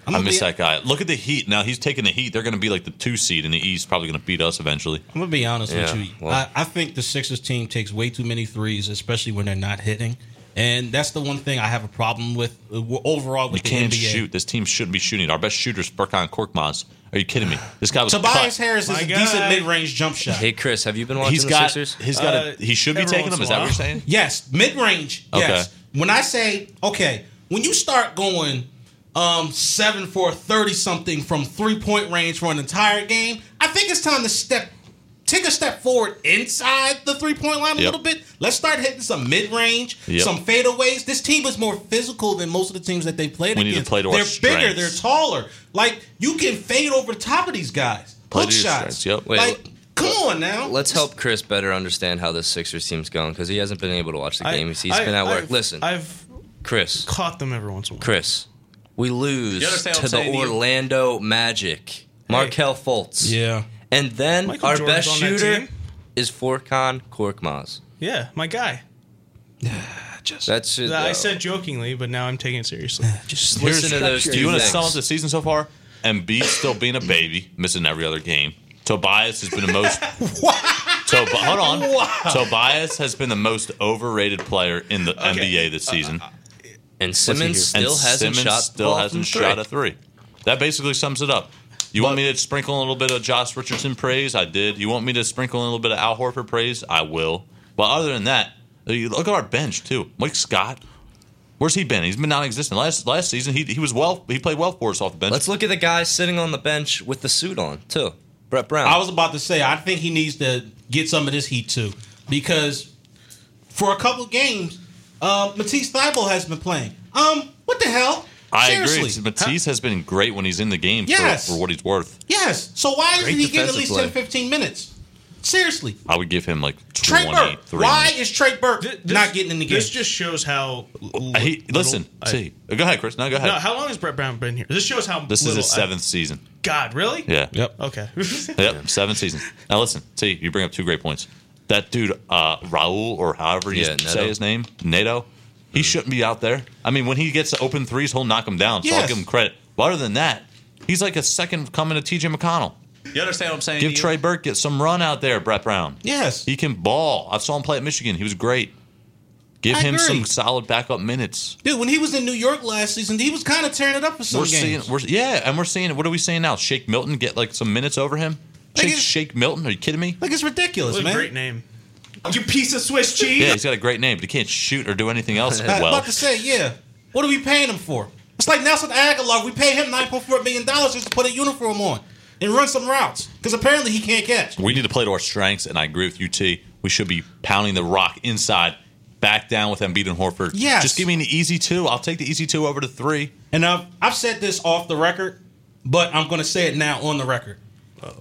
I'm I gonna miss be- that guy. Look at the Heat. Now he's taking the Heat. They're going to be like the two seed in the East. Probably going to beat us eventually. I'm gonna be honest Yeah, with you. well- I, I think the Sixers team takes way too many threes, especially when they're not hitting. And that's the one thing I have a problem with uh, overall with You the can't NBA. shoot. This team shouldn't be shooting. Our best shooter is Furkan Korkmaz. Are you kidding me? This guy was Tobias cut. Harris is My a guy. decent mid-range jump shot. Hey, Chris, have you been watching He's the got. Sixers? He's got. Uh, a, he should be every taking once them. in Is a that what you're saying? Yes, mid-range. Yes. Okay. When I say okay, when you start going um seven for thirty something from three point range for an entire game, I think it's time to step take a step forward inside the three point line a Yep. little bit. Let's start hitting some mid range, Yep. some fadeaways. This team is more physical than most of the teams that they played We need to against. play to they're bigger, strengths. they're taller. Like you can fade over the top of these guys. Play Hook shots. strengths, yep. Wait, like, come on now. Let's help Chris better understand how this Sixers team's going because he hasn't been able to watch the I- game. He's, he's I- been at work. I've- Listen, I've Chris, caught them every once in a while. Chris, we lose You understand what to the saying to you? Orlando Magic. Markel Fultz. Yeah. And then Michael our Jordan's best on that shooter team. is Furkan Korkmaz. Yeah, my guy. Just That's it. I though. said jokingly, but now I'm taking it seriously. Just listen to those two Do you want to things. sum up the season so far? Embiid still being a baby, missing every other game. Tobias has been the most. Tob- hold on. Tobias has been the most overrated player in the NBA this uh, season. Uh, uh, and Simmons still and hasn't Simmons shot. still ball hasn't from shot a three. That basically sums it up. You want me to sprinkle a little bit of Josh Richardson praise? I did. You want me to sprinkle a little bit of Al Horford praise? I will. But other than that, look at our bench too. Mike Scott, where's he been? He's been non-existent. Last last season, he he was well. He played well for us off the bench. Let's look at the guy sitting on the bench with the suit on too. Brett Brown. I was about to say, I think he needs to get some of this heat too, because for a couple games, uh, Matisse Thybulle has been playing. Um, What the hell? I Seriously. agree. Matisse has been great when he's in the game Yes. for, for what he's worth. Yes. So why isn't he getting at least play. 10, 15 minutes? Seriously. I would give him like Trey Burke. 23. Why is Trey Burke This- not getting in the game? This just shows how. l- Uh, he, little listen, I- see. Go ahead, Chris. No, go ahead. No, how long has Brett Brown been here? This shows how. this is little his I- seventh season. God, really? Yeah. Yep. Okay. Yep, seventh season. Now listen, see, you bring up two great points. That dude, uh, Raul, or however you Yeah, say Neto. his name, Nato, he shouldn't be out there. I mean, when he gets the open threes, he'll knock them down. So I'll give him credit. But other than that, he's like a second coming to TJ McConnell. You understand what I'm saying? Give to you? Trey Burke get some run out there, Brett Brown. yes. He can ball. I saw him play at Michigan. He was great. Give I him agree. some solid backup minutes. Dude, when he was in New York last season, he was kind of tearing it up for some we're seeing, we're, yeah, and we're seeing. What are we saying now? Shake Milton get like some minutes over him. Like Shake, it's- Shake Milton? Are you kidding me? like, it's ridiculous, What a man. great name. You piece of Swiss cheese. Yeah, he's got a great name, but he can't shoot or do anything else I was well. about to say, yeah. What are we paying him for? It's like Nelson Agholor. We pay him $9.4 million just to put a uniform on and run some routes because apparently he can't catch. We need to play to our strengths, and I agree with UT. We should be pounding the rock inside, back down with Embiid and Horford. Yes. Just give me an easy two. I'll take the easy two over to three. And I've, I've said this off the record, but I'm going to say it now on the record.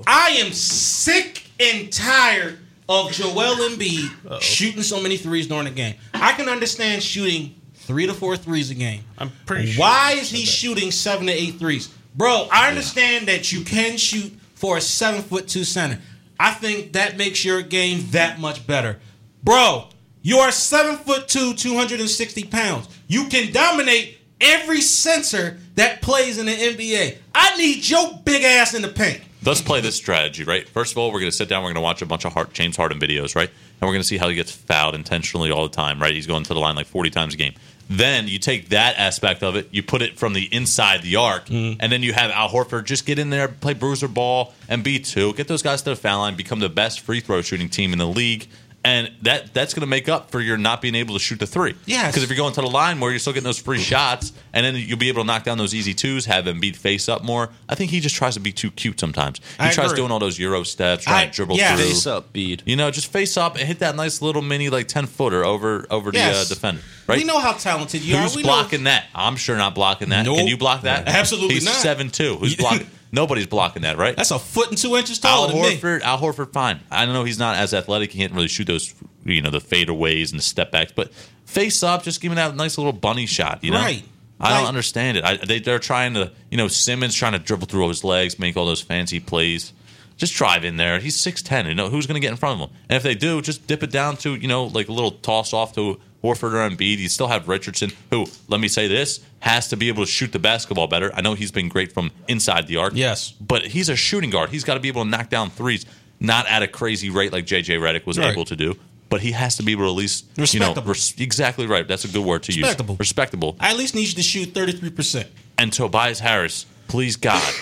I am sick and tired of Joel Embiid shooting so many threes during the game. I can understand shooting three to four threes a game. I'm pretty sure Why is he shooting seven to eight threes? Bro, I understand that you can shoot for a seven foot two center. I think that makes your game that much better. Bro, you are seven foot two, 260 pounds. You can dominate every center that plays in the NBA. I need your big ass in the paint. Let's play this strategy, right? First of all, we're going to sit down. We're going to watch a bunch of Hart, James Harden videos, right? And we're going to see how he gets fouled intentionally all the time, right? He's going to the line like 40 times a game. Then you take that aspect of it, you put it from the inside the arc, mm-hmm. and then you have Al Horford just get in there, play bruiser ball, and be two. Get those guys to the foul line, become the best free throw shooting team in the league. And that that's going to make up for your not being able to shoot the three. Yeah, Because if you're going to the line where you're still getting those free shots, and then you'll be able to knock down those easy twos, have Embiid face up more. I think he just tries to be too cute sometimes. He I tries agree. doing all those Euro steps, trying I- to dribble yes. through. Face up, Bede. You know, just face up and hit that nice little mini like ten footer over over the uh, defender. Right? We know how talented you Who's are. We blocking that? I'm sure not blocking that. Nope. Can you block that? Absolutely He's not. seven two. Who's blocking? Nobody's blocking that, right? That's a foot and two inches Al taller than me. Horford. Al Horford, fine. I know he's not as athletic. He can't really shoot those, you know, the fadeaways and the step backs. But face up, just give him that nice little bunny shot. You know, Right. I don't understand it. I, they, they're trying to, you know, Simmons trying to dribble through all his legs, make all those fancy plays. Just drive in there. He's six ten. You know who's going to get in front of him? And if they do, just dip it down to you know like a little toss off to Horford or Embiid. You still have Richardson, who let me say this has to be able to shoot the basketball better. I know he's been great from inside the arc. Yes. but he's a shooting guard. He's got to be able to knock down threes, not at a crazy rate like JJ Redick was Right. able to do. But he has to be able to at least you know res- exactly right. That's a good word to Respectable. use. Respectable. Respectable. I at least need you to shoot 33%. And Tobias Harris, please God,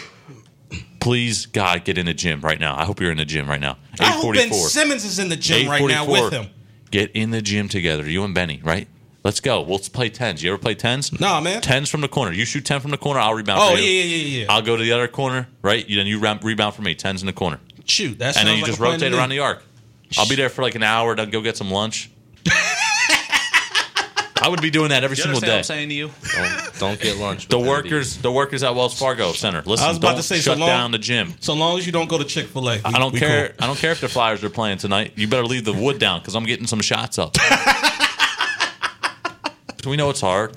please God, get in the gym right now. I hope you're in the gym right now. I hope Ben Simmons is in the gym right now with him. Get in the gym together, you and Benny, right? Let's go. We'll play tens. You ever play tens? Nah, man. Tens from the corner. You shoot ten from the corner. I'll rebound. Oh, for you. yeah, yeah, yeah, yeah. I'll go to the other corner, right? You then you rebound for me. Tens in the corner, Shoot, that and then you like just rotate around the arc. I'll be there for like an hour. Then go get some lunch. I would be doing that every You single understand what I'm day. saying to you? Don't, don't get lunch. The workers, the workers at Wells Fargo Center. Listen, I was about don't to say, shut so long- down the gym. So long as you don't go to Chick Fil A, I don't care. I don't care if the Flyers are playing tonight. You better leave the wood down because I'm getting some shots up. we know it's hard.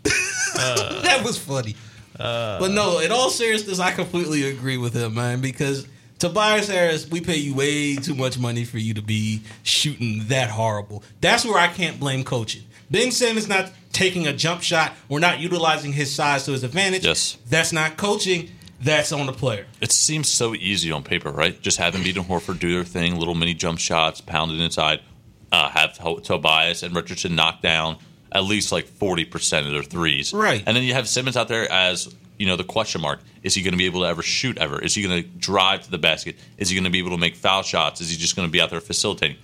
Uh, that was funny. Uh, but no, in all seriousness, I completely agree with him, man. Because Tobias Harris, we pay you way too much money for you to be shooting that horrible. That's where I can't blame coaching. Ben Simmons not taking a jump shot or not utilizing his size to his advantage. Yes. that's not coaching. That's on the player. It seems so easy on paper, right? Just have Embiid and Horford do their thing, little mini jump shots, pound it inside, uh, have to- Tobias and Richardson knock down at least like 40% of their threes. Right. And then you have Simmons out there as, you know, the question mark. Is he going to be able to ever shoot ever? Is he going to drive to the basket? Is he going to be able to make foul shots? Is he just going to be out there facilitating?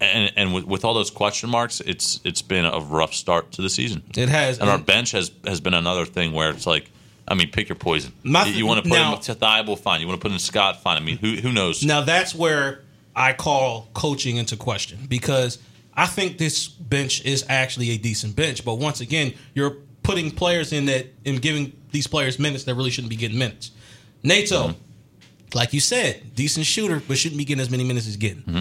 And, and with, with all those question marks, it's it's been a rough start to the season. It has. And our bench has has been another thing where it's like, I mean, pick your poison. My you, want to put now- to Thybulle, fine. You want to put in Scott, fine. I mean, who who knows? Now that's where I call coaching into question because I think this bench is actually a decent bench. But once again, you're putting players in that and giving these players minutes that really shouldn't be getting minutes. Nato, Mm-hmm. like you said, decent shooter, but shouldn't be getting as many minutes as getting. Mm-hmm.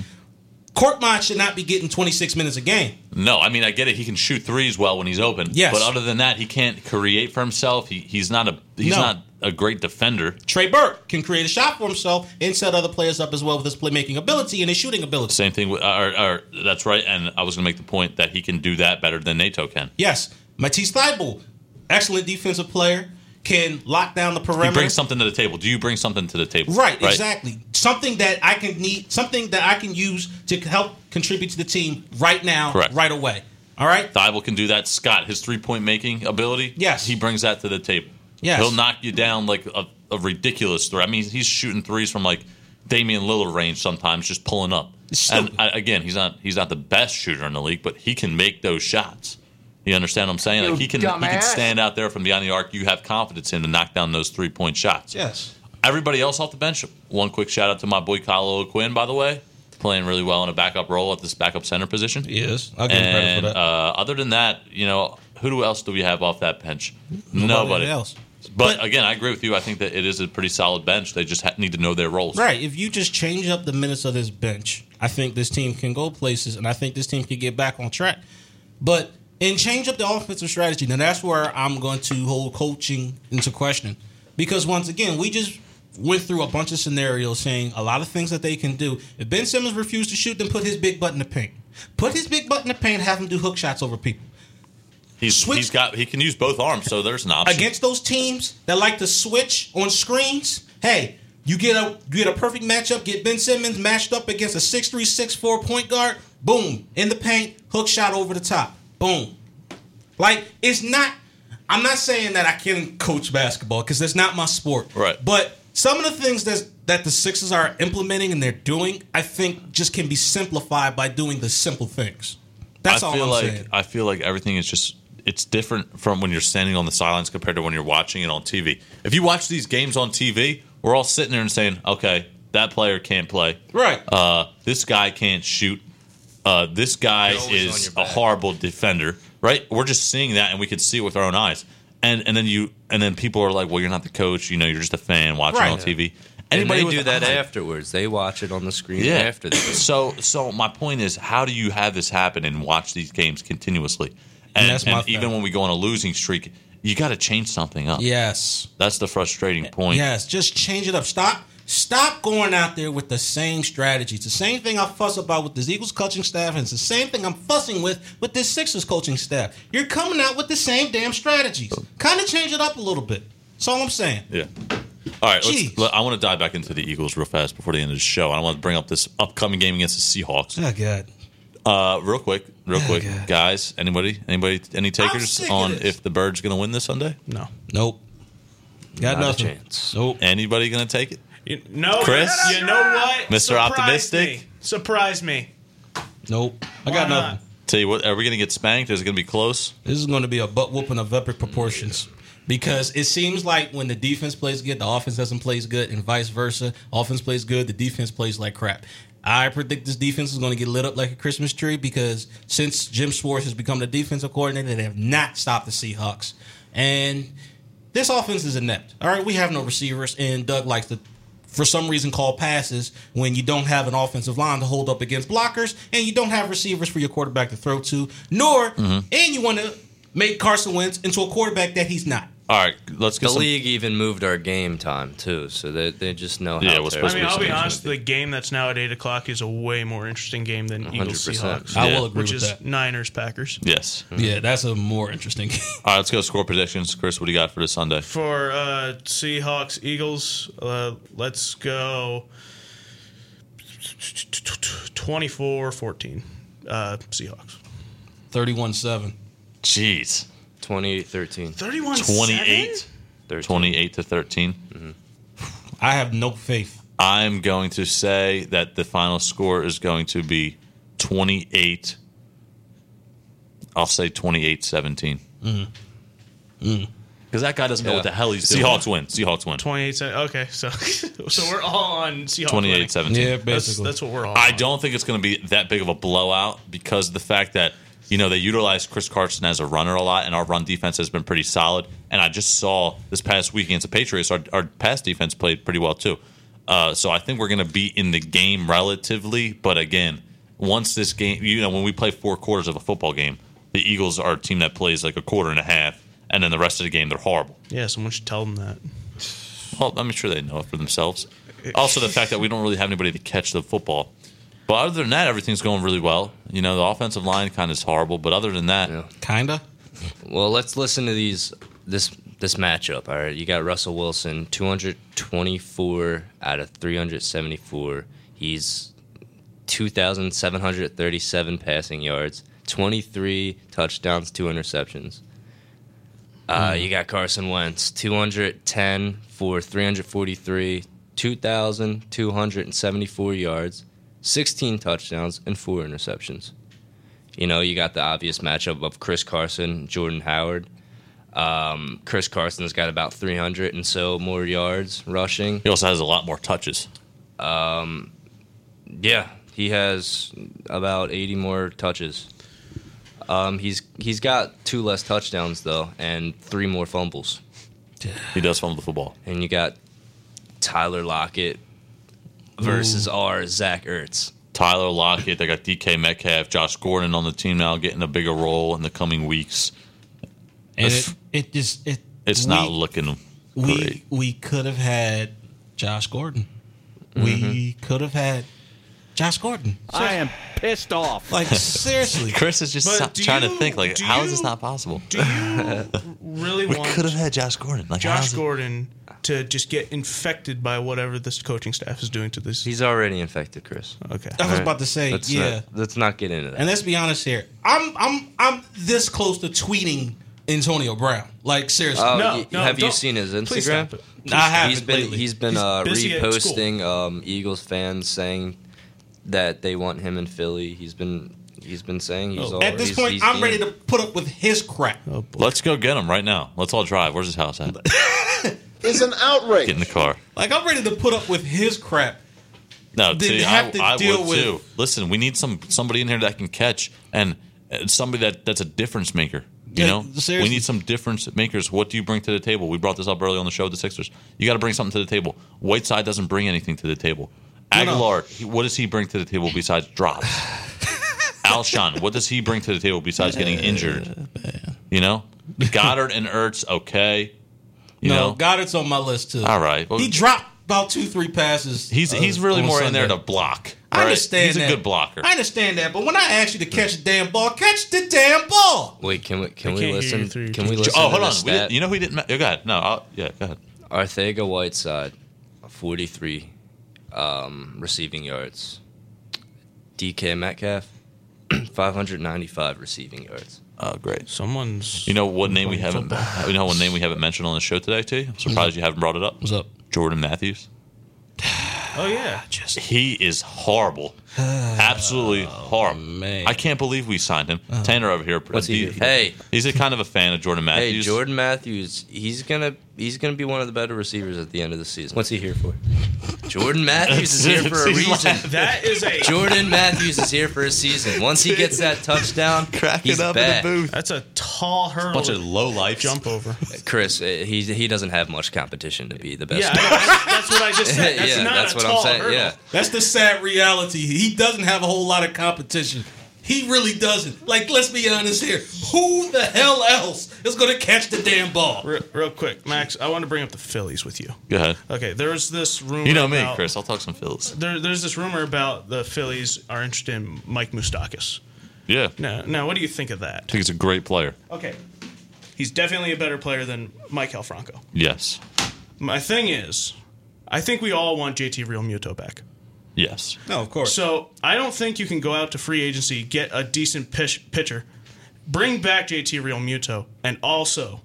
Korkmaz should not be getting 26 minutes a game. No, I mean I get it. He can shoot threes well when he's open. Yes. but other than that, he can't create for himself. He, he's not a he's No. not a great defender. Trey Burke can create a shot for himself and set other players up as well with his playmaking ability and his shooting ability. Same thing with. Or, or, that's right. And I was going to make the point that he can do that better than Nato can. Yes, Matisse Thybulle, excellent defensive player, can lock down the He perimeter. brings something to the table. Do you bring something to the table? Right, exactly. Something that I can need, something that I can use to help contribute to the team right now, Correct. right away. All right. Thybulle can do that. Scott, his three point making ability, Yes. he brings that to the table. Yes. he'll knock you down like a, a ridiculous three. I mean, he's shooting threes from like Damian Lillard range sometimes, just pulling up. And I, again, he's not he's not the best shooter in the league, but he can make those shots. You understand what I'm saying? You like he can he can stand out there from behind the arc. You have confidence in to knock down those three point shots. Yes. Everybody else off the bench. One quick shout out to my boy Kyle O'Quinn, by the way, playing really well in a backup role at this backup center position. Yes. I'll give him credit And for that. uh, other than that, you know, who else do we have off that bench? Nobody. else. But, But- again, I agree with you. I think that it is a pretty solid bench. They just ha- need to know their roles. Right. If you just change up the minutes of this bench, I think this team can go places, and I think this team can get back on track. But and change up the offensive strategy. Now that's where I'm going to hold coaching into question, because once again, we just went through a bunch of scenarios saying a lot of things that they can do. If Ben Simmons refused to shoot, then put his big butt in the paint. Put his big butt in the paint. Have him do hook shots over people. He's, Switch- he's got he can use both arms, so there's an option. against those teams that like to switch on screens, hey, you get a you get a perfect matchup. Get Ben Simmons matched up against a 6'3", 6'4 point guard. Boom, in the paint, hook shot over the top. Boom. Like it's not. I'm not saying that I can coach basketball because that's not my sport. Right. But some of the things that that the Sixers are implementing and they're doing, I think, just can be simplified by doing the simple things. That's I all feel I'm like saying. I feel like everything is just it's different from when you're standing on the sidelines compared to when you're watching it on TV. If you watch these games on TV, we're all sitting there and saying, "Okay, that player can't play. Right. Uh, this guy can't shoot. Uh, this guy They're always on is a horrible defender." Right? We're just seeing that, and we could see it with our own eyes. And and then you and then people are like, "Well, you're not the coach. You know, you're just a fan watching Right. on TV." And Anybody they do that eye- afterwards. They watch it on the screen yeah. after the. So, so my point is, how do you have this happen and watch these games continuously? And, And that's my and even when we go on a losing streak, you got to change something up. yes. That's the frustrating point. Yes, just change it up. Stop stop going out there with the same strategy. It's the same thing I fuss about with the Eagles coaching staff, and it's the same thing I'm fussing with with this Sixers coaching staff. You're coming out with the same damn strategies. Kind of change it up a little bit. That's all I'm saying. Yeah. All right. Let's, let- I want to dive back into the Eagles real fast before the end of the show. I want to bring up this upcoming game against the Seahawks. Oh God. Uh, real quick, real Oh, quick, God. guys. Anybody, anybody, any takers on if the Birds going to win this Sunday? No. Nope. Got Not a nothing. chance. Nope. Anybody going to take it? You, no, Chris? You know what? Mr. Surprise Optimistic? Me. Surprise me. Nope. I Why got not? nothing. Tell you what, are we going to get spanked? Is it going to be close? This is going to be a butt whooping of epic proportions. Because it seems like when the defense plays good, the offense doesn't play good, and vice versa. Offense plays good, the defense plays like crap. I predict this defense is going to get lit up like a Christmas tree because since Jim Schwartz has become the defensive coordinator, they have not stopped the Seahawks. And this offense is inept. All right, we have no receivers, and Doug likes to, for some reason, call passes when you don't have an offensive line to hold up against blockers, and you don't have receivers for your quarterback to throw to, nor, mm-hmm. and you want to make Carson Wentz into a quarterback that he's not. All right, let's get the some... league even moved our game time too, so they, they just know how. Yeah, we're supposed I mean, I'll be honest. The game that's now at eight o'clock is a way more interesting game than 100%. Eagles Seahawks. I will agree which is. Niners Packers. Yes. Mm-hmm. Yeah, that's a more interesting. game. All right, let's go score predictions, Chris. What do you got for this Sunday? For uh, Seahawks Eagles, uh, let's go 24-14 uh, Seahawks. 31-7. Jeez. 28 31 28 13. 28 to 13. Mm-hmm. I have no faith. I'm going to say that the final score is going to be 28. I'll say 28 17. Mm-hmm. mm-hmm. Because that guy doesn't yeah. know what the hell he's doing. Seahawks win. Seahawks win. 28 Okay. So so we're all on Seahawks 28 17. Yeah, basically. That's, that's, what we're all I on. don't think it's going to be that big of a blowout because the fact that you know, they utilize Chris Carson as a runner a lot, and our run defense has been pretty solid. And I just saw this past week against the Patriots, our, our pass defense played pretty well too. Uh, so I think we're going to be in the game relatively. But again, once this game, you know, when we play four quarters of a football game, the Eagles are a team that plays like a quarter and a half, and then the rest of the game they're horrible. Yeah, someone should tell them that. Well, I'm sure they know it for themselves. Also, the fact that we don't really have anybody to catch the football. But other than that, everything's going really well. You know, the offensive line kind of is horrible, but other than that, Yeah. Kinda. Well, let's listen to these this this matchup. All right, you got Russell Wilson, 224 out of 374. He's 2,737 passing yards, 23 touchdowns, two interceptions. Uh, You got Carson Wentz, 210 for 343, 2,274 yards, 16 touchdowns, and four interceptions. You know, you got the obvious matchup of Chris Carson, Jordan Howard. Um, Chris Carson's got about 300 and so more yards rushing. he also has a lot more touches. Um, Yeah, he has about 80 more touches. Um, he's he's got two less touchdowns though, and three more fumbles. He does fumble the football. And you got Tyler Lockett versus our Zach Ertz. Tyler Lockett, they got DK Metcalf, Josh Gordon on the team now, getting a bigger role in the coming weeks. And If- it, it just it It's we, not looking we great. we could have had Josh Gordon. We Mm-hmm. could have had Josh Gordon. I am pissed off. Like seriously. Chris is just so- do trying to think like, do how is this not possible? Do you really We could have had Josh Gordon. Like, Josh is it- Gordon to just get infected by whatever this coaching staff is doing to this? He's already infected, Chris. okay. I was about to say, Let's yeah. not, let's not get into that. And let's be honest here. I'm I'm I'm this close to tweeting Antonio Brown. Like seriously. Oh, No, y- no, have you seen his Instagram? stop. I haven't He's been lately. he's been He's uh, busy at school. reposting um, Eagles fans saying that they want him in Philly. He's been he's been saying he's Oh. all At this he's- point, he's I'm in. ready to put up with his crap. Oh. Let's go get him right now. Let's all drive. Where's his house at? It's an outrage. Get in the car. Like I'm ready to put up with his crap. No, Didn't see, have I, to I deal would with- too. Listen, we need some somebody in here that can catch and uh, somebody that that's a difference maker. You Yeah, know, seriously. we need some difference makers. What do you bring to the table? We brought this up early on the show. with The Sixers, you got to bring something to the table. Whiteside doesn't bring anything to the table. No, no. Agholor, he, what does he bring to the table besides drops? Alshon, what does he bring to the table besides getting injured? You know, Goedert and Ertz, okay. You no, know, Goedert's on my list too. all right. Well, He dropped about two, three passes. he's uh, he's really on more in there to block. I right? understand He's a good blocker. I understand that, but when I ask you to catch the damn ball, catch the damn ball. Wait, can we can I we listen? you through your Can we listen Oh, to hold on. stat? didn't, you know who didn't? ma- Go ahead. No, I'll, yeah, go ahead. Arcega-Whiteside, 43 um, receiving yards. DK Metcalf, 595 receiving yards. Oh, great. Someone's. You know what name we haven't? You know what name we haven't mentioned on the show today? Too. I'm surprised you haven't brought it up. What's up? Jordan Matthews. Oh yeah. Just He is horrible. Absolutely horrible. man. I can't believe we signed him. Tanner over here. What's he he- Hey. he's a kind of a fan of Jordan Matthews. Hey, Matthews. Jordan Matthews, he's gonna he's gonna be one of the better receivers at the end of the season. What's he here for? Jordan Matthews is here for a reason. That is a. Jordan Matthews is here for a season. Once he gets that touchdown, crack he's up back. in the booth. That's a tall hurdle. Bunch of low life jump over. Chris, uh, he he doesn't have much competition to be the best. Yeah, that's, that's what I just said. That's yeah, not that's a what tall I'm saying. hurdle. Yeah, That's the sad reality. He doesn't have a whole lot of competition. He really doesn't. Like, let's be honest here. Who the hell else is going to catch the damn ball? Real, real quick, Max, I want to bring up the Phillies with you. Go ahead. Okay, there's this rumor. You know me, about- Chris. I'll talk some Phillies. There, there's this rumor about the Phillies are interested in Mike Moustakas. Yeah. Now, now, what do you think of that? I think he's a great player. Okay, he's definitely a better player than Maikel Franco. Yes. My thing is, I think we all want JT Realmuto back. Yes. No, of course. So I don't think you can go out to free agency, get a decent pitch, pitcher, bring back JT Realmuto, and also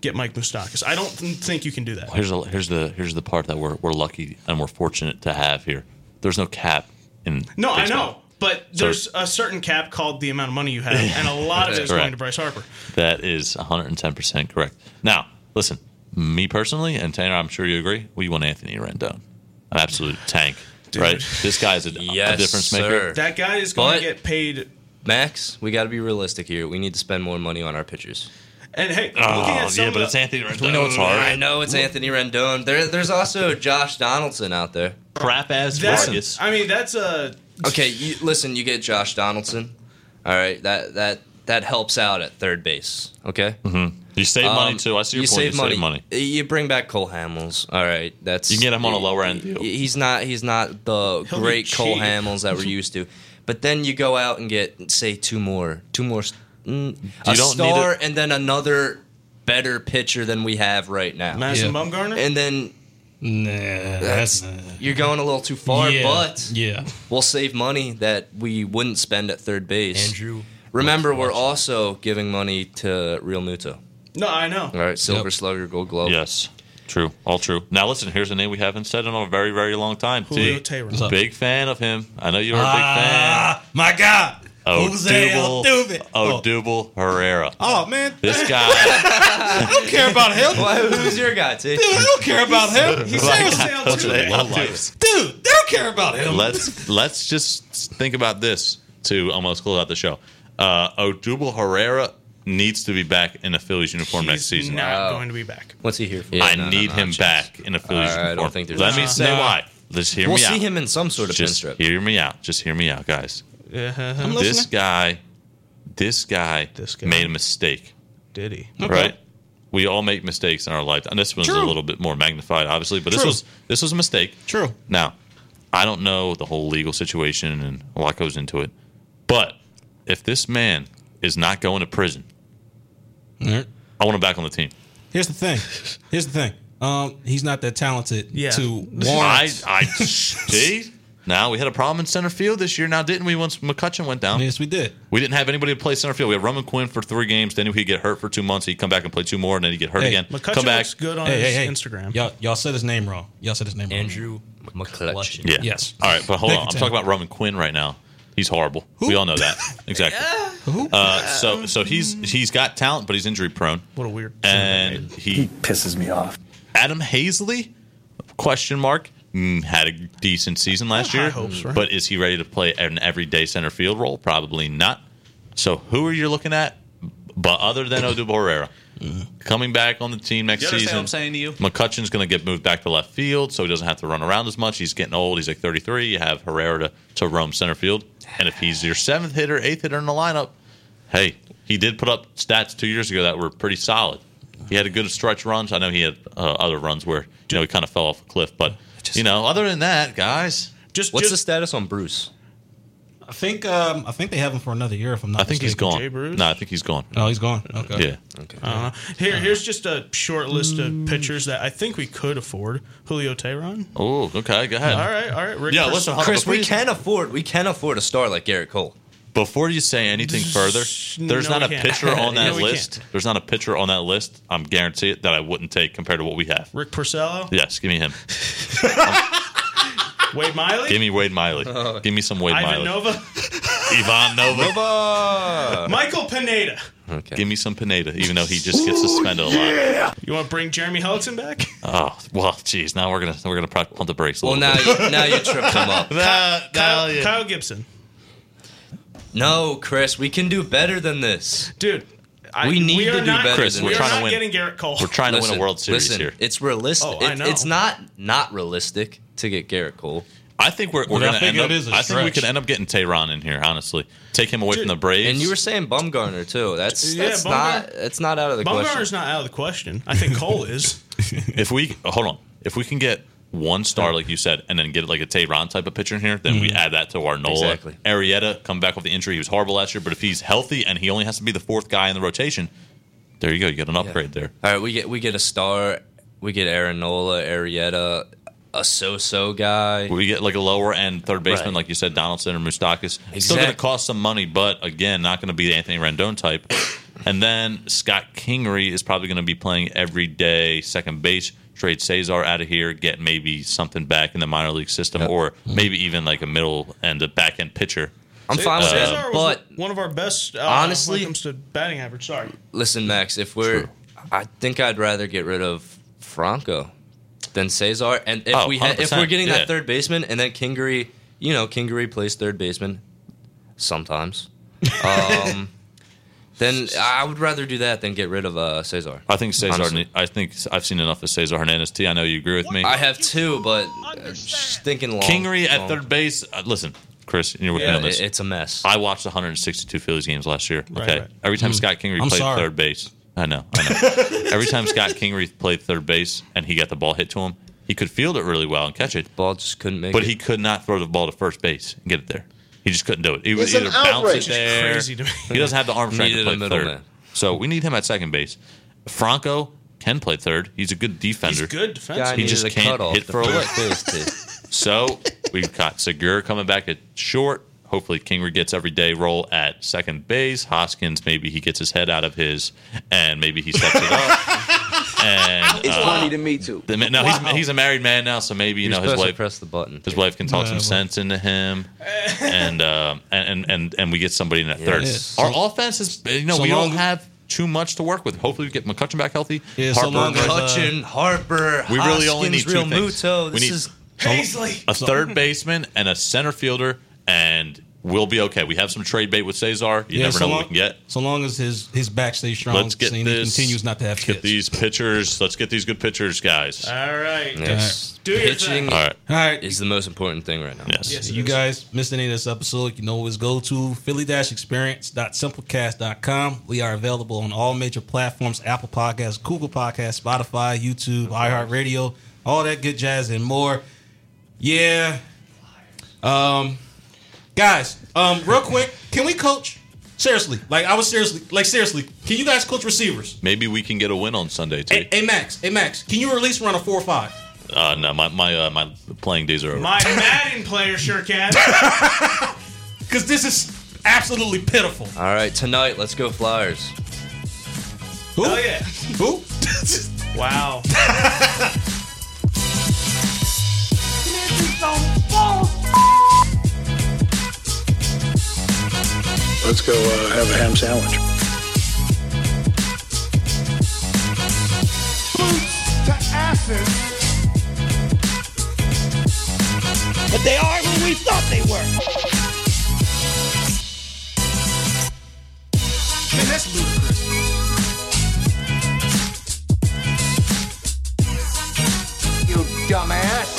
get Mike Moustakas. I don't think you can do that. Here's a, here's the here's the part that we're we're lucky and we're fortunate to have here. There's no cap in. No, I know. But there's a certain cap called the amount of money you have, and a lot of it is Correct. going to Bryce Harper. That is 110% correct. Now, listen, me personally, and Tanner, I'm sure you agree, we want Anthony Rendon. An absolute tank, right? This guy's a, a Yes, difference sir. maker. That guy is going But- to get paid Max, we got to be realistic here. We need to spend more money on our pitchers. And hey, looking Oh, at some yeah, of but the- it's Anthony Rendon. We know it's hard. I know it's Anthony Rendon. There, there's also Josh Donaldson out there. crap ass That's, Vargas. I mean, that's a Okay, you, listen, you get Josh Donaldson. All right, that that that helps out at third base. Okay, mm-hmm. You save money Um, too. I see your you point. Save you money. save money. You bring back Cole Hamels. All right, that's You get him on a lower end deal. He's not. He's not the He'll great Cole cheap. Hamels that we're used to. But then you go out and get say two more, two more, mm, a don't need star, a- and then another better pitcher than we have right now. Madison Yeah. Bumgarner. And then Nah, that's that's you're going a little too far. yeah, But yeah. we'll save money that we wouldn't spend at third base. Andrew. Remember, we're also giving money to Realmuto. No, I know. All right, Silver Yep. Slugger, Gold Glove. Yes, true, all true. Now listen, here's a name we haven't said in a very, very long time. Julio T. Teheran. What's up? Big fan of him. I know you're a big fan. Ah, my God. fan. Jose Odubel, Altuve. Oh. Odubel Herrera. Oh, man. This guy. I don't care about him. Why, who's your guy, T? Dude, I don't care about him. He's Like, said Jose Jose Altuve. Altuve. Dude, they don't care about him. let's let's just think about this to almost close out the show. Uh, Odubel Herrera needs to be back in a Phillies uniform next He's season. not Wow. going to be back. What's he here for? I no, no, need no, him back in a Phillies All right, I don't uniform. think there's Let a me chance. say No. why. Just hear We'll me out. see him in some sort of Just pinstrip. hear me out. Just hear me out, guys. Uh-huh. I'm This listening. guy, this guy, This guy. made a mistake. Did he? Okay. Right? We all make mistakes in our life, and this one's a little bit more magnified, obviously. But this was this was a mistake. True. Now, I don't know the whole legal situation and a lot goes into it, but if this man is not going to prison, All right. I want him back on the team. Here's the thing. Here's the thing. Um, he's not that talented Yeah. to I, warrant. I see. Now we had a problem in center field this year. Now didn't we? Once McCutchen went down, yes, we did. we didn't have anybody to play center field. We had Roman Quinn for three games. Then he'd get hurt for two months. He'd come back and play two more, and then he'd get hurt Hey, again. McCutchen come back. looks good on Hey, his hey, hey. Instagram. Y'all, y'all said his name wrong. Y'all said his name wrong. Andrew McClutch. Yeah. Yes. All right, but hold Thank on. I'm Tim. talking about Roman Quinn right now. He's horrible. We all know that. Exactly. Uh, so so he's he's got talent, but he's injury prone. What a weird. And he pisses me off. Adam Haseley question mark mm, had a decent season last year. hopes, right? But is he ready to play an everyday center field role? Probably not. So who are you looking at? But other than Odubel Herrera, coming back on the team next You understand season, what I'm saying to you? McCutchen's going to get moved back to left field, so he doesn't have to run around as much. He's getting old. He's like 33. You have Herrera to, to roam center field. And if he's your seventh hitter, eighth hitter in the lineup, hey, he did put up stats two years ago that were pretty solid. He had a good stretch runs. I know he had uh, other runs where you know he kind of fell off a cliff, but you know, other than that, guys, Just, What's the just status on Bruce? I think um, I think they have him for another year. If I'm not I think he's gone. Jay Bruce? No, I think he's gone. Oh, he's gone. Okay. Yeah, uh, here. Here's just a short list of pitchers that I think we could afford. Julio Teheran. Oh, okay. Go ahead. All right, all right. Rick Yeah, Pers- listen, Chris, we you- can afford we can afford a star like Gerrit Cole. Before you say anything further, there's No, not a can't. pitcher on that No, list. can't. There's not a pitcher on that list. I'm guarantee it that I wouldn't take compared to what we have. Rick Porcello. Yes, give me him. Wade Miley. Give me Wade Miley. Oh. Give me some Wade Miley. Ivan Miley. Nova. Ivan Nova. Michael Pineda. Okay. Give me some Pineda, even though he just gets suspended a lot. You want to bring Jeremy Hellickson back? Oh well, geez. Now we're gonna we're gonna pro- pump the brakes. A well, little now bit. you, now you tripped him up. Nah, Kyle, nah. Kyle Gibson. No, Chris, we can do better than this. Dude. I, We need are to do not, better Chris, than we're we this. trying to win. getting Gerrit Cole. We're trying to win Listen, a World Series listen, here. It's realistic. Oh, I It- know. It's not not realistic to get Gerrit Cole. I think we're, we're gonna think end up. is a I think we stretch. could end up getting Teheran in here. Honestly, take him away Dude, from the Braves. And you were saying Bumgarner too. That's Yeah, that's Bumgar- not it's not out of the question. Bumgarner's not out of the question. I think Cole is. if we hold on, if we can get one star like you said, and then get like a Teheran type of pitcher in here, then we mm-hmm. add that to our Nola. Exactly. Arrieta come back with the injury. He was horrible last year, but if he's healthy and he only has to be the fourth guy in the rotation, there you go. You get an upgrade there. All right, we get we get a star. We get Aaron Nola, Arrieta, a so-so guy. We get like a lower end third baseman, Right. like you said, Donaldson or Moustakas. It's Still going to cost some money, but again, not going to be the Anthony Rendon type. And then Scott Kingery is probably going to be playing every day second base. Trade Cesar out of here, get maybe something back in the minor league system, Yep. or maybe even like a middle and a back end pitcher. I'm fine with Cesar that, but one of our best. Uh, honestly- when it comes to batting average. Sorry. listen, Max, if we're, I think I'd rather get rid of Franco than Cesar. And if Oh, we ha- if we're getting yeah. that third baseman, and then Kingery, you know, Kingery plays third baseman sometimes. Um, then I would rather do that than get rid of uh, Cesar. I think Cesar. Honestly. I think I've seen enough of Cesar Hernandez. T. I know you agree with me. I have two, but uh, just thinking long. Kingery at long- third base. Uh, listen, Chris, you're with me on this. it's a mess. I watched 162 Phillies games last year. Okay, right. every time Mm. Scott Kingery I'm played sorry. third base, I know, I know. every time Scott Kingery played third base and he got the ball hit to him, he could field it really well and catch it, Ball just couldn't make but it. he could not throw the ball to first base and get it there. He just couldn't do it. He was It's an either bounce it outrage. there. Crazy to me. He doesn't have the arm strength to Needed a play third. middleman. So we need him at second base. Franco can play third. He's a good defender. He's good Guy defensive. He just can't cutoff hit for a first lick. So we've got Segura coming back at short. Hopefully, Kingery gets every day role at second base. Hoskins, maybe he gets his head out of his, and maybe he steps it up. And It's uh, funny to me too. the, no, he's, he's a married man now, so maybe you You're know his wife. press the button. His wife can talk Yeah, some well. sense into him, and, uh, and and and and we get somebody in that third. Yes. Our offense is, you know, so we long- don't have too much to work with. Hopefully, we get McCutchen back healthy. Yeah, so long as, uh, Harper, We really only need Hoskins, two Real things. Muto. We This need- is Haseley. a third baseman and a center fielder, and we'll be okay. We have some trade bait with Cesar. You Yeah, never so know long, what we can get. So long as his his back stays strong, Let's get this. he continues not to have let's kids. get these pitchers. Let's get these good pitchers, guys. All right. yes. Do your pitching thing. All right. All right, is the most important thing right now. Yes. Yes. If you guys missed any of this episode, you know always go to philly-experience.simplecast.com. We are available on all major platforms, Apple Podcasts, Google Podcasts, Spotify, YouTube, iHeartRadio, all that good jazz and more. Yeah. Um guys, um real quick, can we coach? Seriously, like I was seriously, like seriously, can you guys coach receivers? Maybe we can get a win on Sunday too. Hey, hey Max, hey Max, can you release run a four or five? Uh, no, my my uh, my playing days are over. My Madden player sure can. Because this is absolutely pitiful. All right, tonight, let's go Flyers. Who? Oh yeah. Who? Wow. Let's go uh, have a ham sandwich. But they are who we thought they were. Man, that's ludicrous. You dumbass.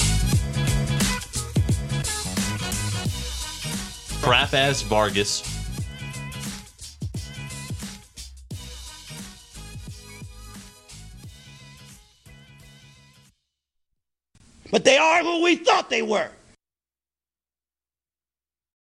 Crap ass Vargas. But they are who we thought they were.